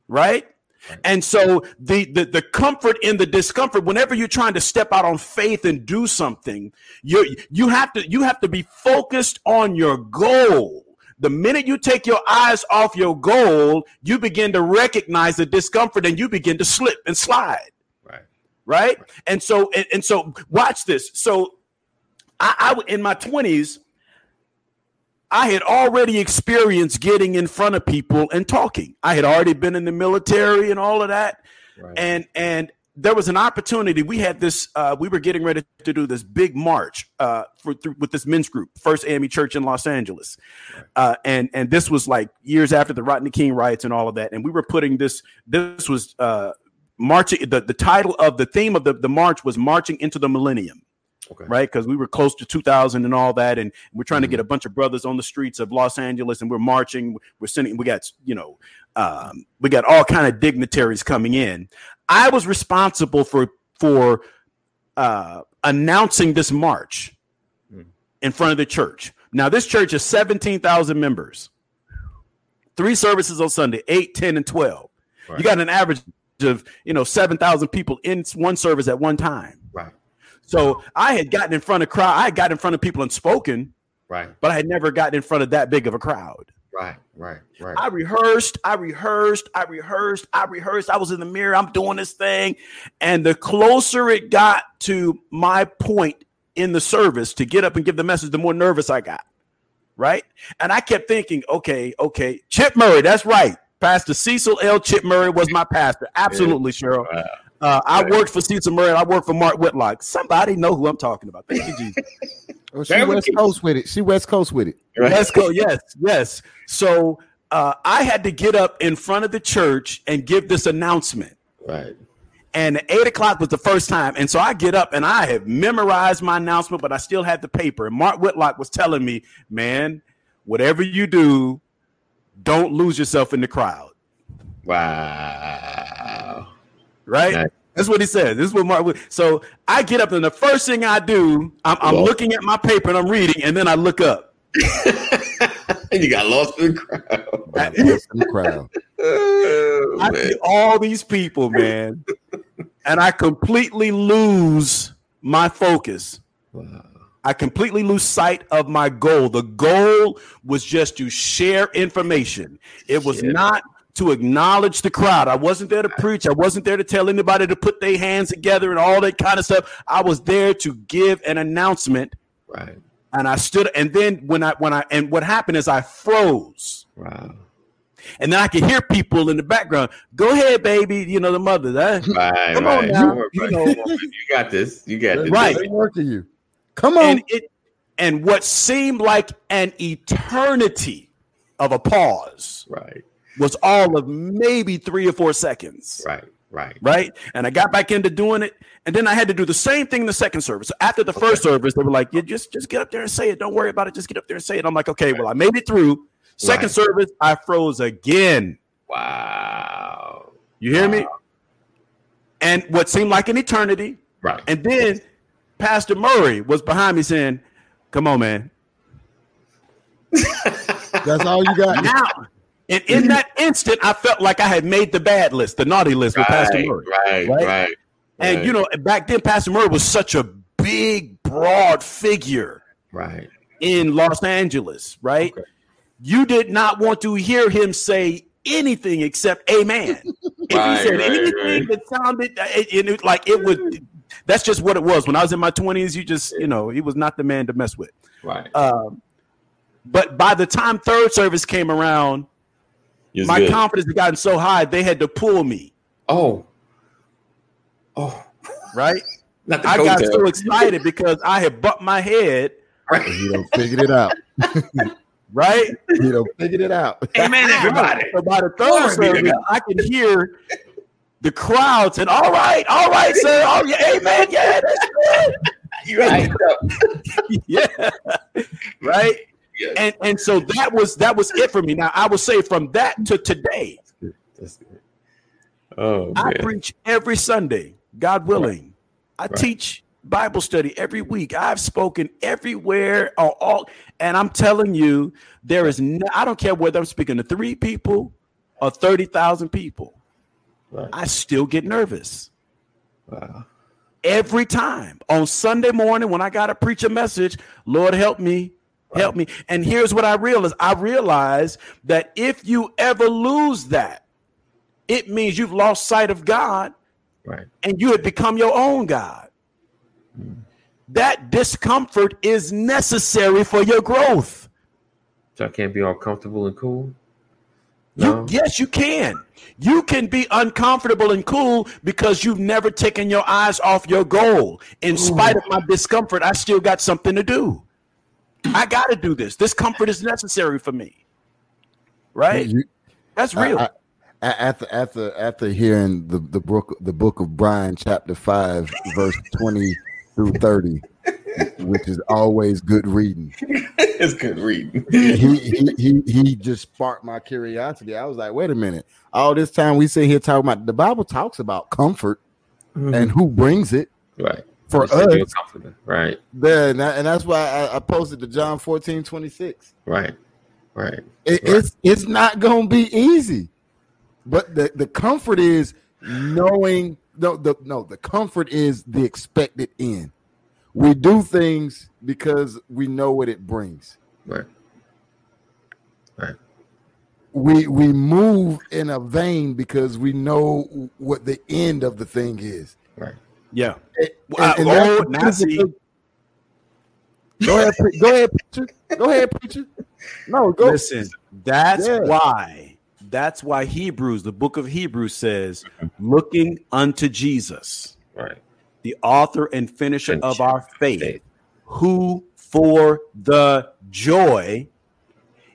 Right? And so the, the the comfort in the discomfort, whenever you're trying to step out on faith and do something, you you have to you have to be focused on your goal. The minute you take your eyes off your goal, you begin to recognize the discomfort and you begin to slip and slide. Right. Right. And so and, and so watch this. So I, I in my 20s, I had already experienced getting in front of people and talking. I had already been in the military and all of that. Right. And and there was an opportunity. We had this. Uh, we were getting ready to do this big march uh, for through, with this men's group, First AME Church in Los Angeles, right. uh, and and this was like years after the Rodney King riots and all of that. And we were putting this. This was uh, marching. The the title of the theme of the the march was marching into the millennium. Okay. Right, because we were close to 2000 and all that, and we're trying mm-hmm. to get a bunch of brothers on the streets of Los Angeles, and we're marching. We're sending. We got you know, um, we got all kind of dignitaries coming in. I was responsible for for uh, announcing this march mm. in front of the church. Now, this church is 17,000 members, three services on Sunday, 8, 10, and 12. Right. You got an average of, you know, 7,000 people in one service at one time. Right. So I had gotten in front of crowd. I had gotten in front of people and spoken. Right. But I had never gotten in front of that big of a crowd. Right, right, right. I rehearsed, I rehearsed, I rehearsed, I rehearsed. I was in the mirror, I'm doing this thing. And the closer it got to my point in the service to get up and give the message, the more nervous I got. Right. And I kept thinking, okay, okay, Chip Murray, that's right. Pastor Cecil L. Chip Murray was my pastor. Absolutely, Cheryl. Wow. Uh, I worked for Cecil Murray. I worked for Mark Whitlock. Somebody know who I'm talking about. Thank you, Jesus. <laughs> well, she West Coast with it. She West Coast with it. Right. West Coast, yes, yes. So uh, I had to get up in front of the church and give this announcement. Right. And eight o'clock was the first time. And so I get up and I have memorized my announcement, but I still had the paper. And Mark Whitlock was telling me, man, whatever you do, don't lose yourself in the crowd. Wow right? Nice. That's what he said. This is what Mark. So I get up, and the first thing I do, I'm, I'm looking at my paper and I'm reading, and then I look up. <laughs> you got lost in the crowd. lost in the crowd. Oh, I see all these people, man, and I completely lose my focus. Wow. I completely lose sight of my goal. The goal was just to share information. It was not to acknowledge the crowd. I wasn't there to preach. I wasn't there to tell anybody to put their hands together and all that kind of stuff. I was there to give an announcement. Right. And I stood and then when I when I and what happened is I froze. Wow. And then I could hear people in the background. Go ahead, baby. You know the mother. That right, come right. on now. You, know. you got this. You got this. Right. Working you. Come on. And it and what seemed like an eternity of a pause. Right was all of maybe three or four seconds. Right, right, right. And I got back into doing it, and then I had to do the same thing in the second service. So after the okay. first service, they were like, "Yeah, just just get up there and say it. Don't worry about it. Just get up there and say it." I'm like, "Okay, well, I made it through." Second right. service, I froze again. Wow. You hear wow. me? And what seemed like an eternity. Right. And then Pastor Murray was behind me saying, Come on, man. That's all you got. Now, and in <clears throat> that instant, I felt like I had made the bad list, the naughty list with Pastor Murray. Right, right, right. And right. you know, back then, Pastor Murray was such a big, broad figure. Right. In Los Angeles, right? Okay. You did not want to hear him say anything except amen. <laughs> if right, he said right, anything that sounded it, it, like it would that's just what it was. When I was in my 20s, you just, you know, he was not the man to mess with. Right. Um, but by the time third service came around, my good. confidence had gotten so high they had to pull me. Oh, oh, right. <laughs> I got so excited because I had bumped my head. Right. You don't figured it out. <laughs> right? You don't figured it out. <laughs> Amen, everybody. So by the third service, I could hear the crowd saying, "All right, all right, sir. Oh yeah, amen. Yeah, that's good." you right. yeah. Right. Yes. And and so that was that was it for me. Now I will say from that to today. That's good. That's good. Oh, I preach every Sunday, God willing. Right. I right. teach Bible study every week. I've spoken everywhere, all, all, and I'm telling you, there is no, I don't care whether I'm speaking to three people or thirty thousand people. Right. I still get nervous. Wow. Every time on Sunday morning when I got to preach a message, Lord help me, Help me. And here's what I realized I realized that if you ever lose that, it means you've lost sight of God right. and you have become your own God. Mm. That discomfort is necessary for your growth. So I can't be all comfortable and cool. No? You, yes, you can. You can be uncomfortable and cool because you've never taken your eyes off your goal. In Ooh. spite of my discomfort, I still got something to do. I got to do this. This comfort is necessary for me. Right? You, That's real. I, I, after after after hearing the the book the book of Brian chapter 5 verse 20 through 30 which is always good reading. <laughs> it's good reading. he, he he he just sparked my curiosity. I was like, wait a minute. All this time we sit here talking about the Bible talks about comfort mm-hmm. and who brings it. Right. For us, right? Then and that's why I, I, posted to John 14, 26. Right, right. It, right. It's it's not gonna be easy, but the, the comfort is knowing no the no the comfort is the expected end. We do things because we know what it brings. Right. Right. We we move in a vein because we know what the end of the thing is. Right. Yeah. And, and, and oh, now see. Go ahead, go ahead, preacher. Go ahead, preacher. No, go. Listen, that's yeah. why. That's why Hebrews, the book of Hebrews says, looking unto Jesus. Right the author and finisher Finish. of our faith, faith, who for the joy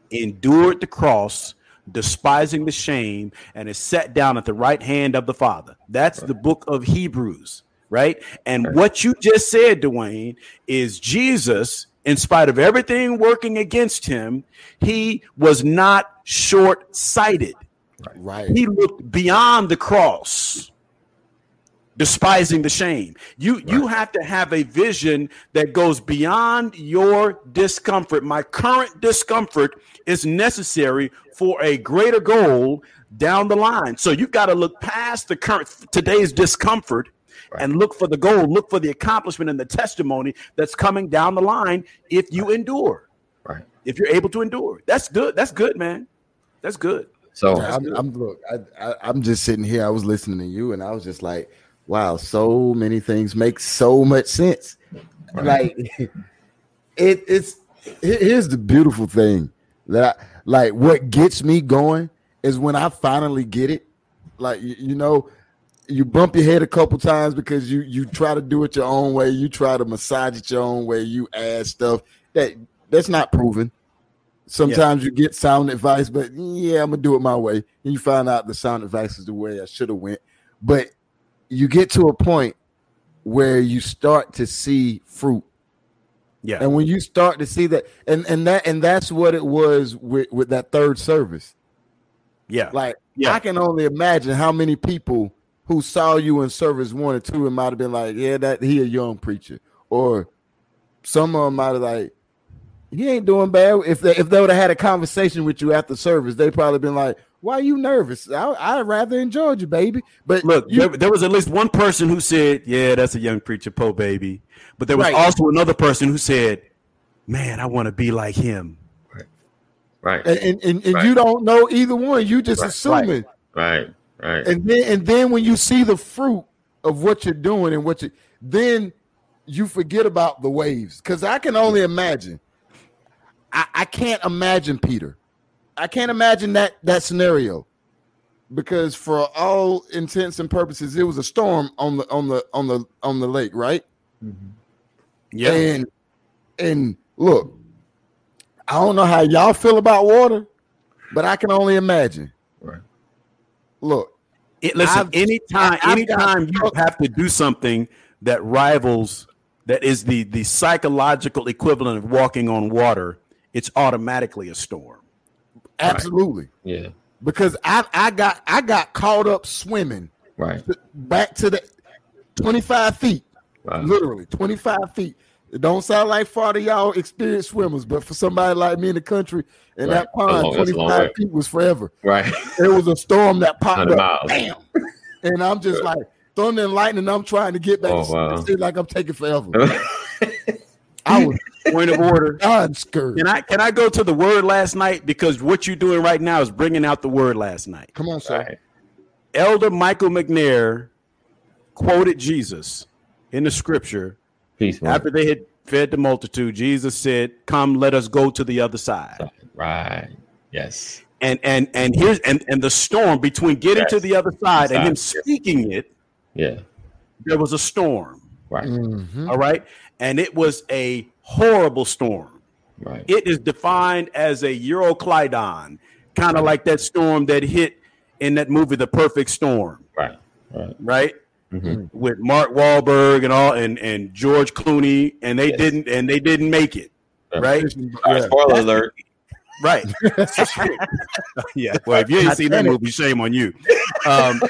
endured the cross, despising the shame, and is set down at the right hand of the Father. That's right. the book of Hebrews, right? And right. what you just said, Dwayne, is Jesus, in spite of everything working against him, he was not short sighted. Right. He looked beyond the cross despising the shame. You right. you have to have a vision that goes beyond your discomfort. My current discomfort is necessary for a greater goal down the line. So you've got to look past the current today's discomfort right. and look for the goal, look for the accomplishment and the testimony that's coming down the line if you right. endure. Right. If you're able to endure. That's good. That's good, man. That's good. So I'm, I'm look, I, I, I'm just sitting here. I was listening to you, and I was just like, wow, so many things make so much sense. Right. Like <laughs> it, it's here's the beautiful thing that I, like what gets me going is when I finally get it. Like you, you know, you bump your head a couple times because you you try to do it your own way, you try to massage it your own way, you add stuff that that's not proven. Sometimes yeah. you get sound advice, but yeah, I'm gonna do it my way. And you find out the sound advice is the way I should have went. But you get to a point where you start to see fruit. Yeah. And when you start to see that, and and that and that's what it was with with that third service. Yeah. Like yeah. I can only imagine how many people who saw you in service one or two and might have been like, yeah, that he a young preacher, or some of them might have like, he ain't doing bad. If they if they would have had a conversation with you after service, they probably been like, why are you nervous? I, I rather enjoy you, baby. But look, you, there, there, was at least one person who said, "Yeah, that's a young preacher, Poe baby." But there was right. also another person who said, "Man, I want to be like him." Right, right. And and, and, and right. you don't know either one. You just right. assuming. Right, right. And then and then when you see the fruit of what you're doing and what you then you forget about the waves because I can only imagine. I, I can't imagine Peter I can't imagine that that scenario because for all intents and purposes, it was a storm on the on the on the on the lake, right? Mm-hmm. Yeah, and and look, I don't know how y'all feel about water, but I can only imagine. Right. Look, it, listen. I've, anytime, I've anytime got, you have to do something that rivals, that is the the psychological equivalent of walking on water, it's automatically a storm. Absolutely. Right. Yeah. Because I I got I got caught up swimming. Right. Back to the 25 feet. Wow. Literally 25 feet. It don't sound like far to y'all experienced swimmers, but for somebody like me in the country, and right. that pond, long, 25 feet was forever. Right. There was a storm that popped up. Miles. Bam. and I'm just like thunder and lightning. I'm trying to get back. Oh, wow. It seems like I'm taking forever. <laughs> I was point of order. God, skirt. Can I can I go to the word last night because what you're doing right now is bringing out the word last night. Come on, sir. Right. Elder Michael McNair quoted Jesus in the scripture Peace, after they had fed the multitude. Jesus said, "Come, let us go to the other side." Right. Yes. And and and here's and and the storm between getting yes. to the other side and him speaking it. Yeah. There was a storm. Right. Mm-hmm. All right and it was a horrible storm. Right. It is defined as a Euroclydon, kind of like that storm that hit in that movie, The Perfect Storm. Right. Right. Right. Mm-hmm. with Mark Wahlberg and all and and George Clooney, and they yes. didn't and they didn't make it. Right? Yeah. Spoiler alert. Right. <laughs> <laughs> yeah. Well, if you ain't seen that movie, shame on you. Um,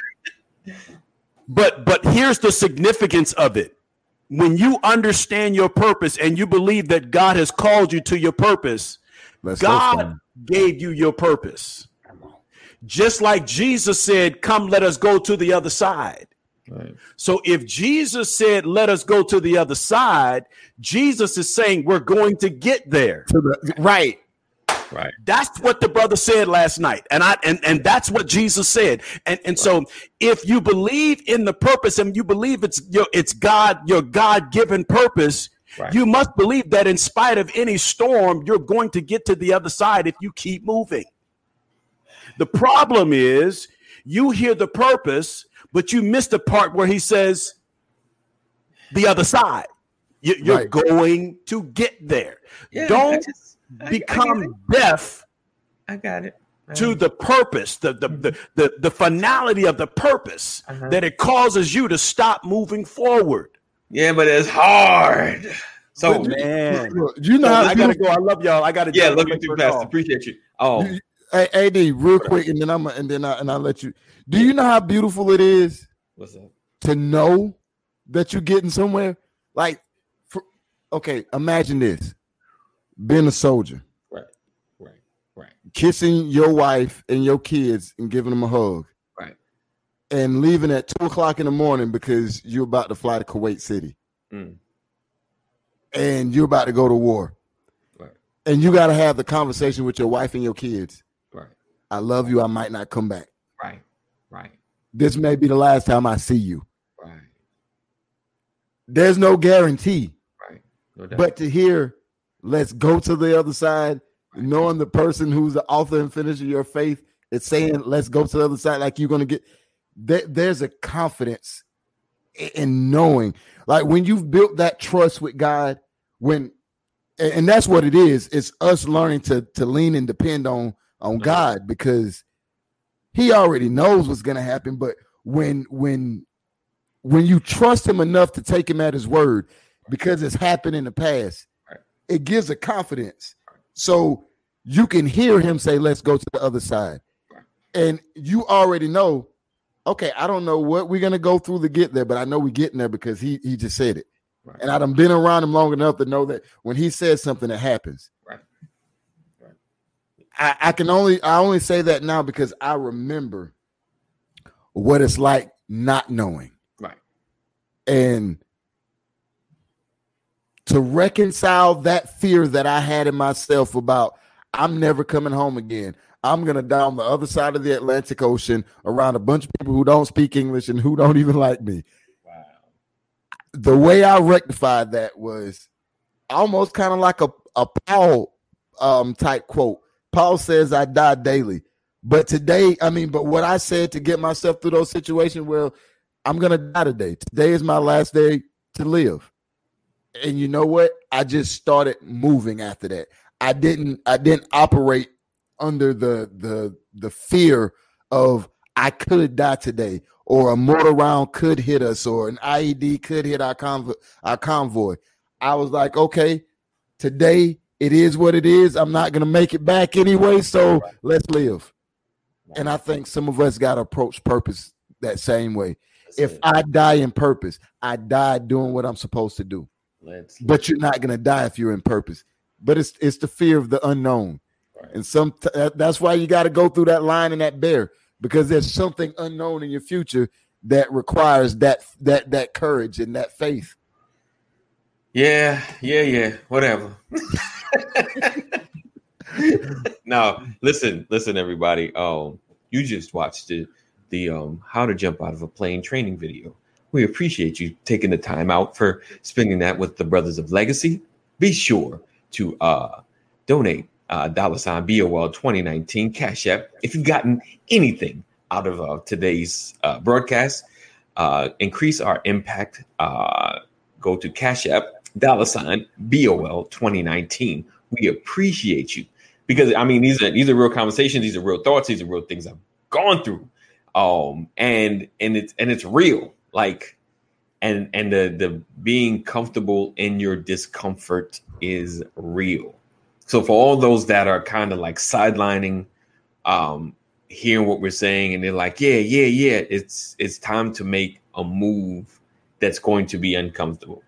but but here's the significance of it. When you understand your purpose and you believe that God has called you to your purpose, Let's God gave you your purpose. Just like Jesus said, Come, let us go to the other side. Right. So if Jesus said, Let us go to the other side, Jesus is saying, We're going to get there. right. Right. That's what the brother said last night. And I and, and that's what Jesus said. And and right. so if you believe in the purpose and you believe it's your it's God, your God-given purpose, right. you must believe that in spite of any storm, you're going to get to the other side if you keep moving. The problem is you hear the purpose, but you missed the part where he says the other side. You, are right. going to get there. Yeah, Don't just, become I, I deaf. I got it. to the purpose, the the, the the the finality of the purpose uh-huh. that it causes you to stop moving forward. Yeah, but it's hard. So man, you know, I gotta go. I love y'all. I gotta. Yeah, love you too, Pastor. Appreciate you. Oh, hey, AD, real quick, and then I'm and then I and I'll let you. Do you know how beautiful it is? What's up? To know that you're getting somewhere. Like, for, okay, imagine this: being a soldier, right, right, right, kissing your wife and your kids and giving them a hug, right, and leaving at two o'clock in the morning because you're about to fly to Kuwait City, mm. and you're about to go to war, right, and you got to have the conversation with your wife and your kids. Right, I love you. I might not come back. Right, right. This may be the last time I see you. Right. There's no guarantee. Right. No but to hear let's go to the other side, knowing the person who's the author and finisher of your faith is saying, let's go to the other side, like you're going to get there, there's a confidence in knowing, like when you've built that trust with God, when and that's what it is. It's us learning to to lean and depend on on God because He already knows what's going to happen. But when when when you trust Him enough to take Him at His word, because it's happened in the past, it gives a confidence. So you can hear him say, let's go to the other side. And you already know, okay, I don't know what we're gonna go through to get there, but I know we're getting there because he he just said it. Right. And I've been around him long enough to know that when he says something, it happens. I, I can only I only say that now because I remember what it's like not knowing. Right. And to reconcile that fear that I had in myself about I'm never coming home again. I'm gonna die on the other side of the Atlantic Ocean around a bunch of people who don't speak English and who don't <laughs> even like me. Wow. The way I rectified that was almost kind of like a, a Paul um, type quote. Paul says, I die daily. But today, I mean, but what I said to get myself through those situations, well, I'm gonna die today. Today is my last day to live and you know what? I just started moving after that. I didn't I didn't operate under the the the fear of I could die today or a mortar round could hit us or an IED could hit our convoy our convoy. I was like, okay, today it is what it is. I'm not gonna make it back anyway, so let's live. And I think some of us got to approach purpose that same way. If I die in purpose, I die doing what I'm supposed to do. Let's, but you're not gonna die if you're in purpose. But it's it's the fear of the unknown, right. and some that's why you got to go through that line and that bear because there's something unknown in your future that requires that that that courage and that faith. Yeah, yeah, yeah. Whatever. <laughs> now, listen, listen, everybody. Um, you just watched the the um how to jump out of a plane training video. We appreciate you taking the time out for spending that with the Brothers of Legacy. Be sure to uh, donate uh, dollar sign BOL 2019 Cash App. If you've gotten anything out of uh, today's uh, broadcast, uh, increase our impact. Uh, go to Cash App dollar sign BOL 2019. We appreciate you because I mean these are these are real conversations. These are real thoughts. These are real things I've gone through. Um, and and it's and it's real Like, and and the the being comfortable in your discomfort is real. So for all those that are kind of like sidelining, um, hearing what we're saying, and they're like, yeah, yeah, yeah, it's it's time to make a move that's going to be uncomfortable.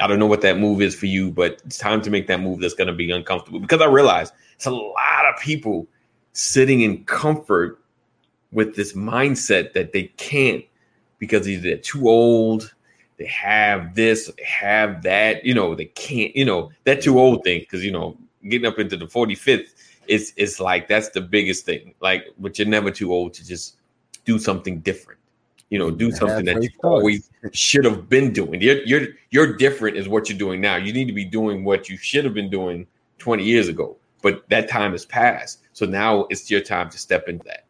I don't know what that move is for you, but it's time to make that move that's going to be uncomfortable because I realize it's a lot of people sitting in comfort with this mindset that they can't because either they're too old, they have this, they have that, you know, they can't, you know, that too old thing because you know, getting up into the 45th is is like that's the biggest thing. Like, but you're never too old to just do something different. You know, do something that you always <laughs> should have been doing. You're you're you're different is what you're doing now. You need to be doing what you should have been doing 20 years ago. But that time has passed. So now it's your time to step into that.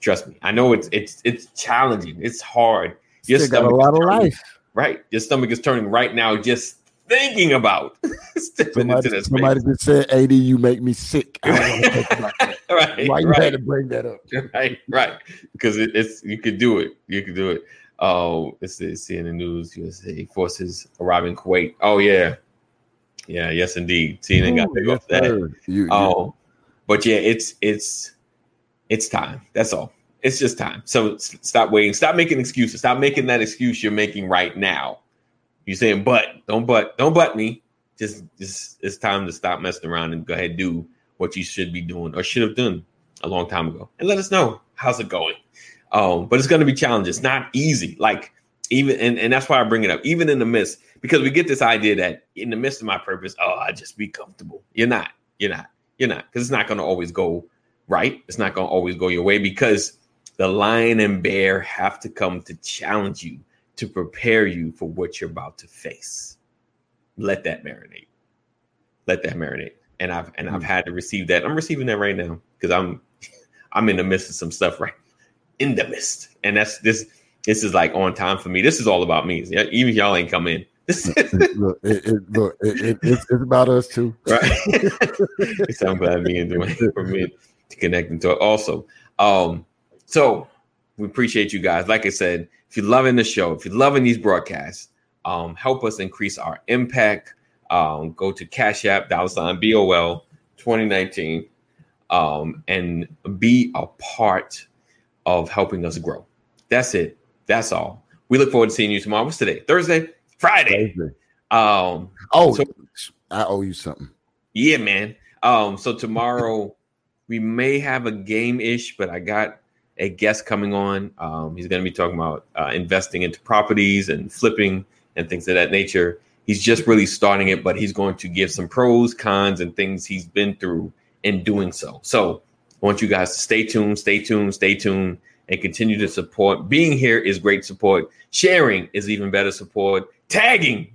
Trust me. I know it's it's it's challenging. It's hard. Your Still got a lot of life. Right. Your stomach is turning right now just thinking about <laughs> somebody, somebody just said, "AD, you make me sick." <laughs> right. Why you right. had to bring that up? <laughs> Right. Right. Because it, it's you could do it. You could do it. Oh, it's the News. USA forces arrive in Kuwait. Oh yeah, yeah. Yes, indeed. CNN Ooh, got pick yes, that. You, oh, but yeah, it's it's it's time. That's all. It's just time. So stop waiting. Stop making excuses. Stop making that excuse you're making right now. You're saying, but don't but don't but me. Just, just it's time to stop messing around and go ahead and do what you should be doing or should have done a long time ago. And let us know how's it going. Um, but it's going to be challenging. It's not easy. Like even and, and that's why I bring it up. Even in the midst, because we get this idea that in the midst of my purpose, oh, I just be comfortable. You're not. You're not. You're not. Because it's not going to always go right. It's not going to always go your way because the lion and bear have to come to challenge you to prepare you for what you're about to face. Let that marinate. Let that marinate. And I've and I've hmm. had to receive that. I'm receiving that right now because I'm <laughs> I'm in the midst of some stuff right in the midst. And that's this this is like on time for me. This is all about me. Even y'all ain't come in. <laughs> look, it, it, look it, it's, it's about us too. Right. so I'm glad me and Dwayne for me to connect and talk. Also, um, so we appreciate you guys. Like I said, if you're loving the show, if you're loving these broadcasts, um, help us increase our impact. Um, go to Cash App, dollar sign BOL 2019, um, and be a part of helping us grow. That's it. That's all. We look forward to seeing you tomorrow. What's today? Thursday? Friday. Thursday. Um, oh, so, I owe you something. Yeah, man. Um, so tomorrow we may have a game ish, but I got a guest coming on. Um, he's going to be talking about uh, investing into properties and flipping and things of that nature. He's just really starting it, but he's going to give some pros, cons, and things he's been through in doing so. So I want you guys to stay tuned, stay tuned, stay tuned, and continue to support. Being here is great support. Sharing is even better support. Tagging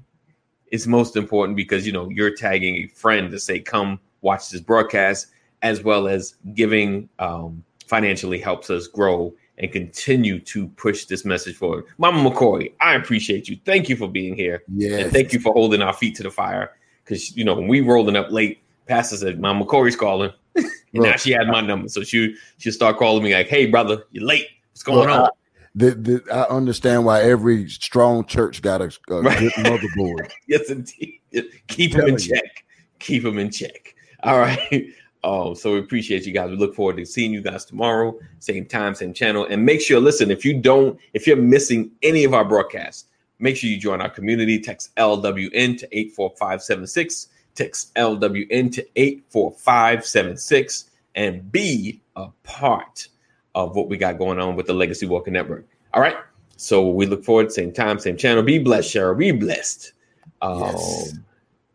is most important because you know you're tagging a friend to say, "Come watch this broadcast," as well as giving um, financially helps us grow and continue to push this message forward. Mama McCoy, I appreciate you. Thank you for being here. Yeah. And thank you for holding our feet to the fire. Because you know, when we rolling up late, Pastor said, Mama McCoy's calling. <laughs> and Look, now she had my number. So she she'll start calling me like, hey brother, you're late. What's going on? I, the, the, I understand why every strong church got a, a right. good <laughs> motherboard. yes, indeed. Keep them in check. Keep them in check. All right. Oh, so we appreciate you guys. We look forward to seeing you guys tomorrow, same time, same channel. And make sure, listen, if you don't, if you're missing any of our broadcasts, make sure you join our community. Text LWN to 84576. Text LWN to 84576 and be a part of what we got going on with the Legacy Walker Network. All right. So we look forward, same time, same channel. Be blessed, Cheryl. Be blessed. Um, yes.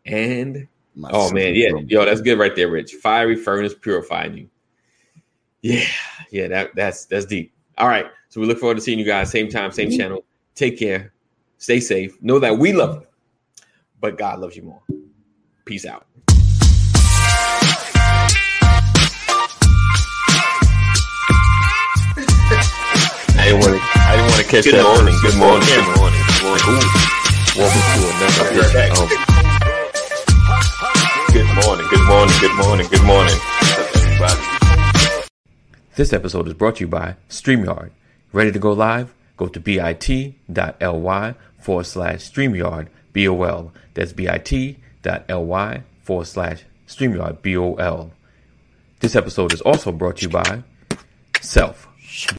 And oh man, yeah, yo, that's good right there, Rich. Fiery furnace purifying you. Yeah, yeah, that that's that's deep. All right, so we look forward to seeing you guys same time, same mm-hmm. channel. Take care, stay safe. Know that we love you, but God loves you more. Peace out. I didn't want to. I didn't want to catch good that. Morning, good morning. Good morning. Good morning. Welcome to another edition Good morning, good morning, good morning, good morning. This episode is brought to you by StreamYard. Ready to go live? go to bit.ly forward slash StreamYard BOL. That's bit.ly forward slash StreamYard BOL. This episode is also brought to you by Self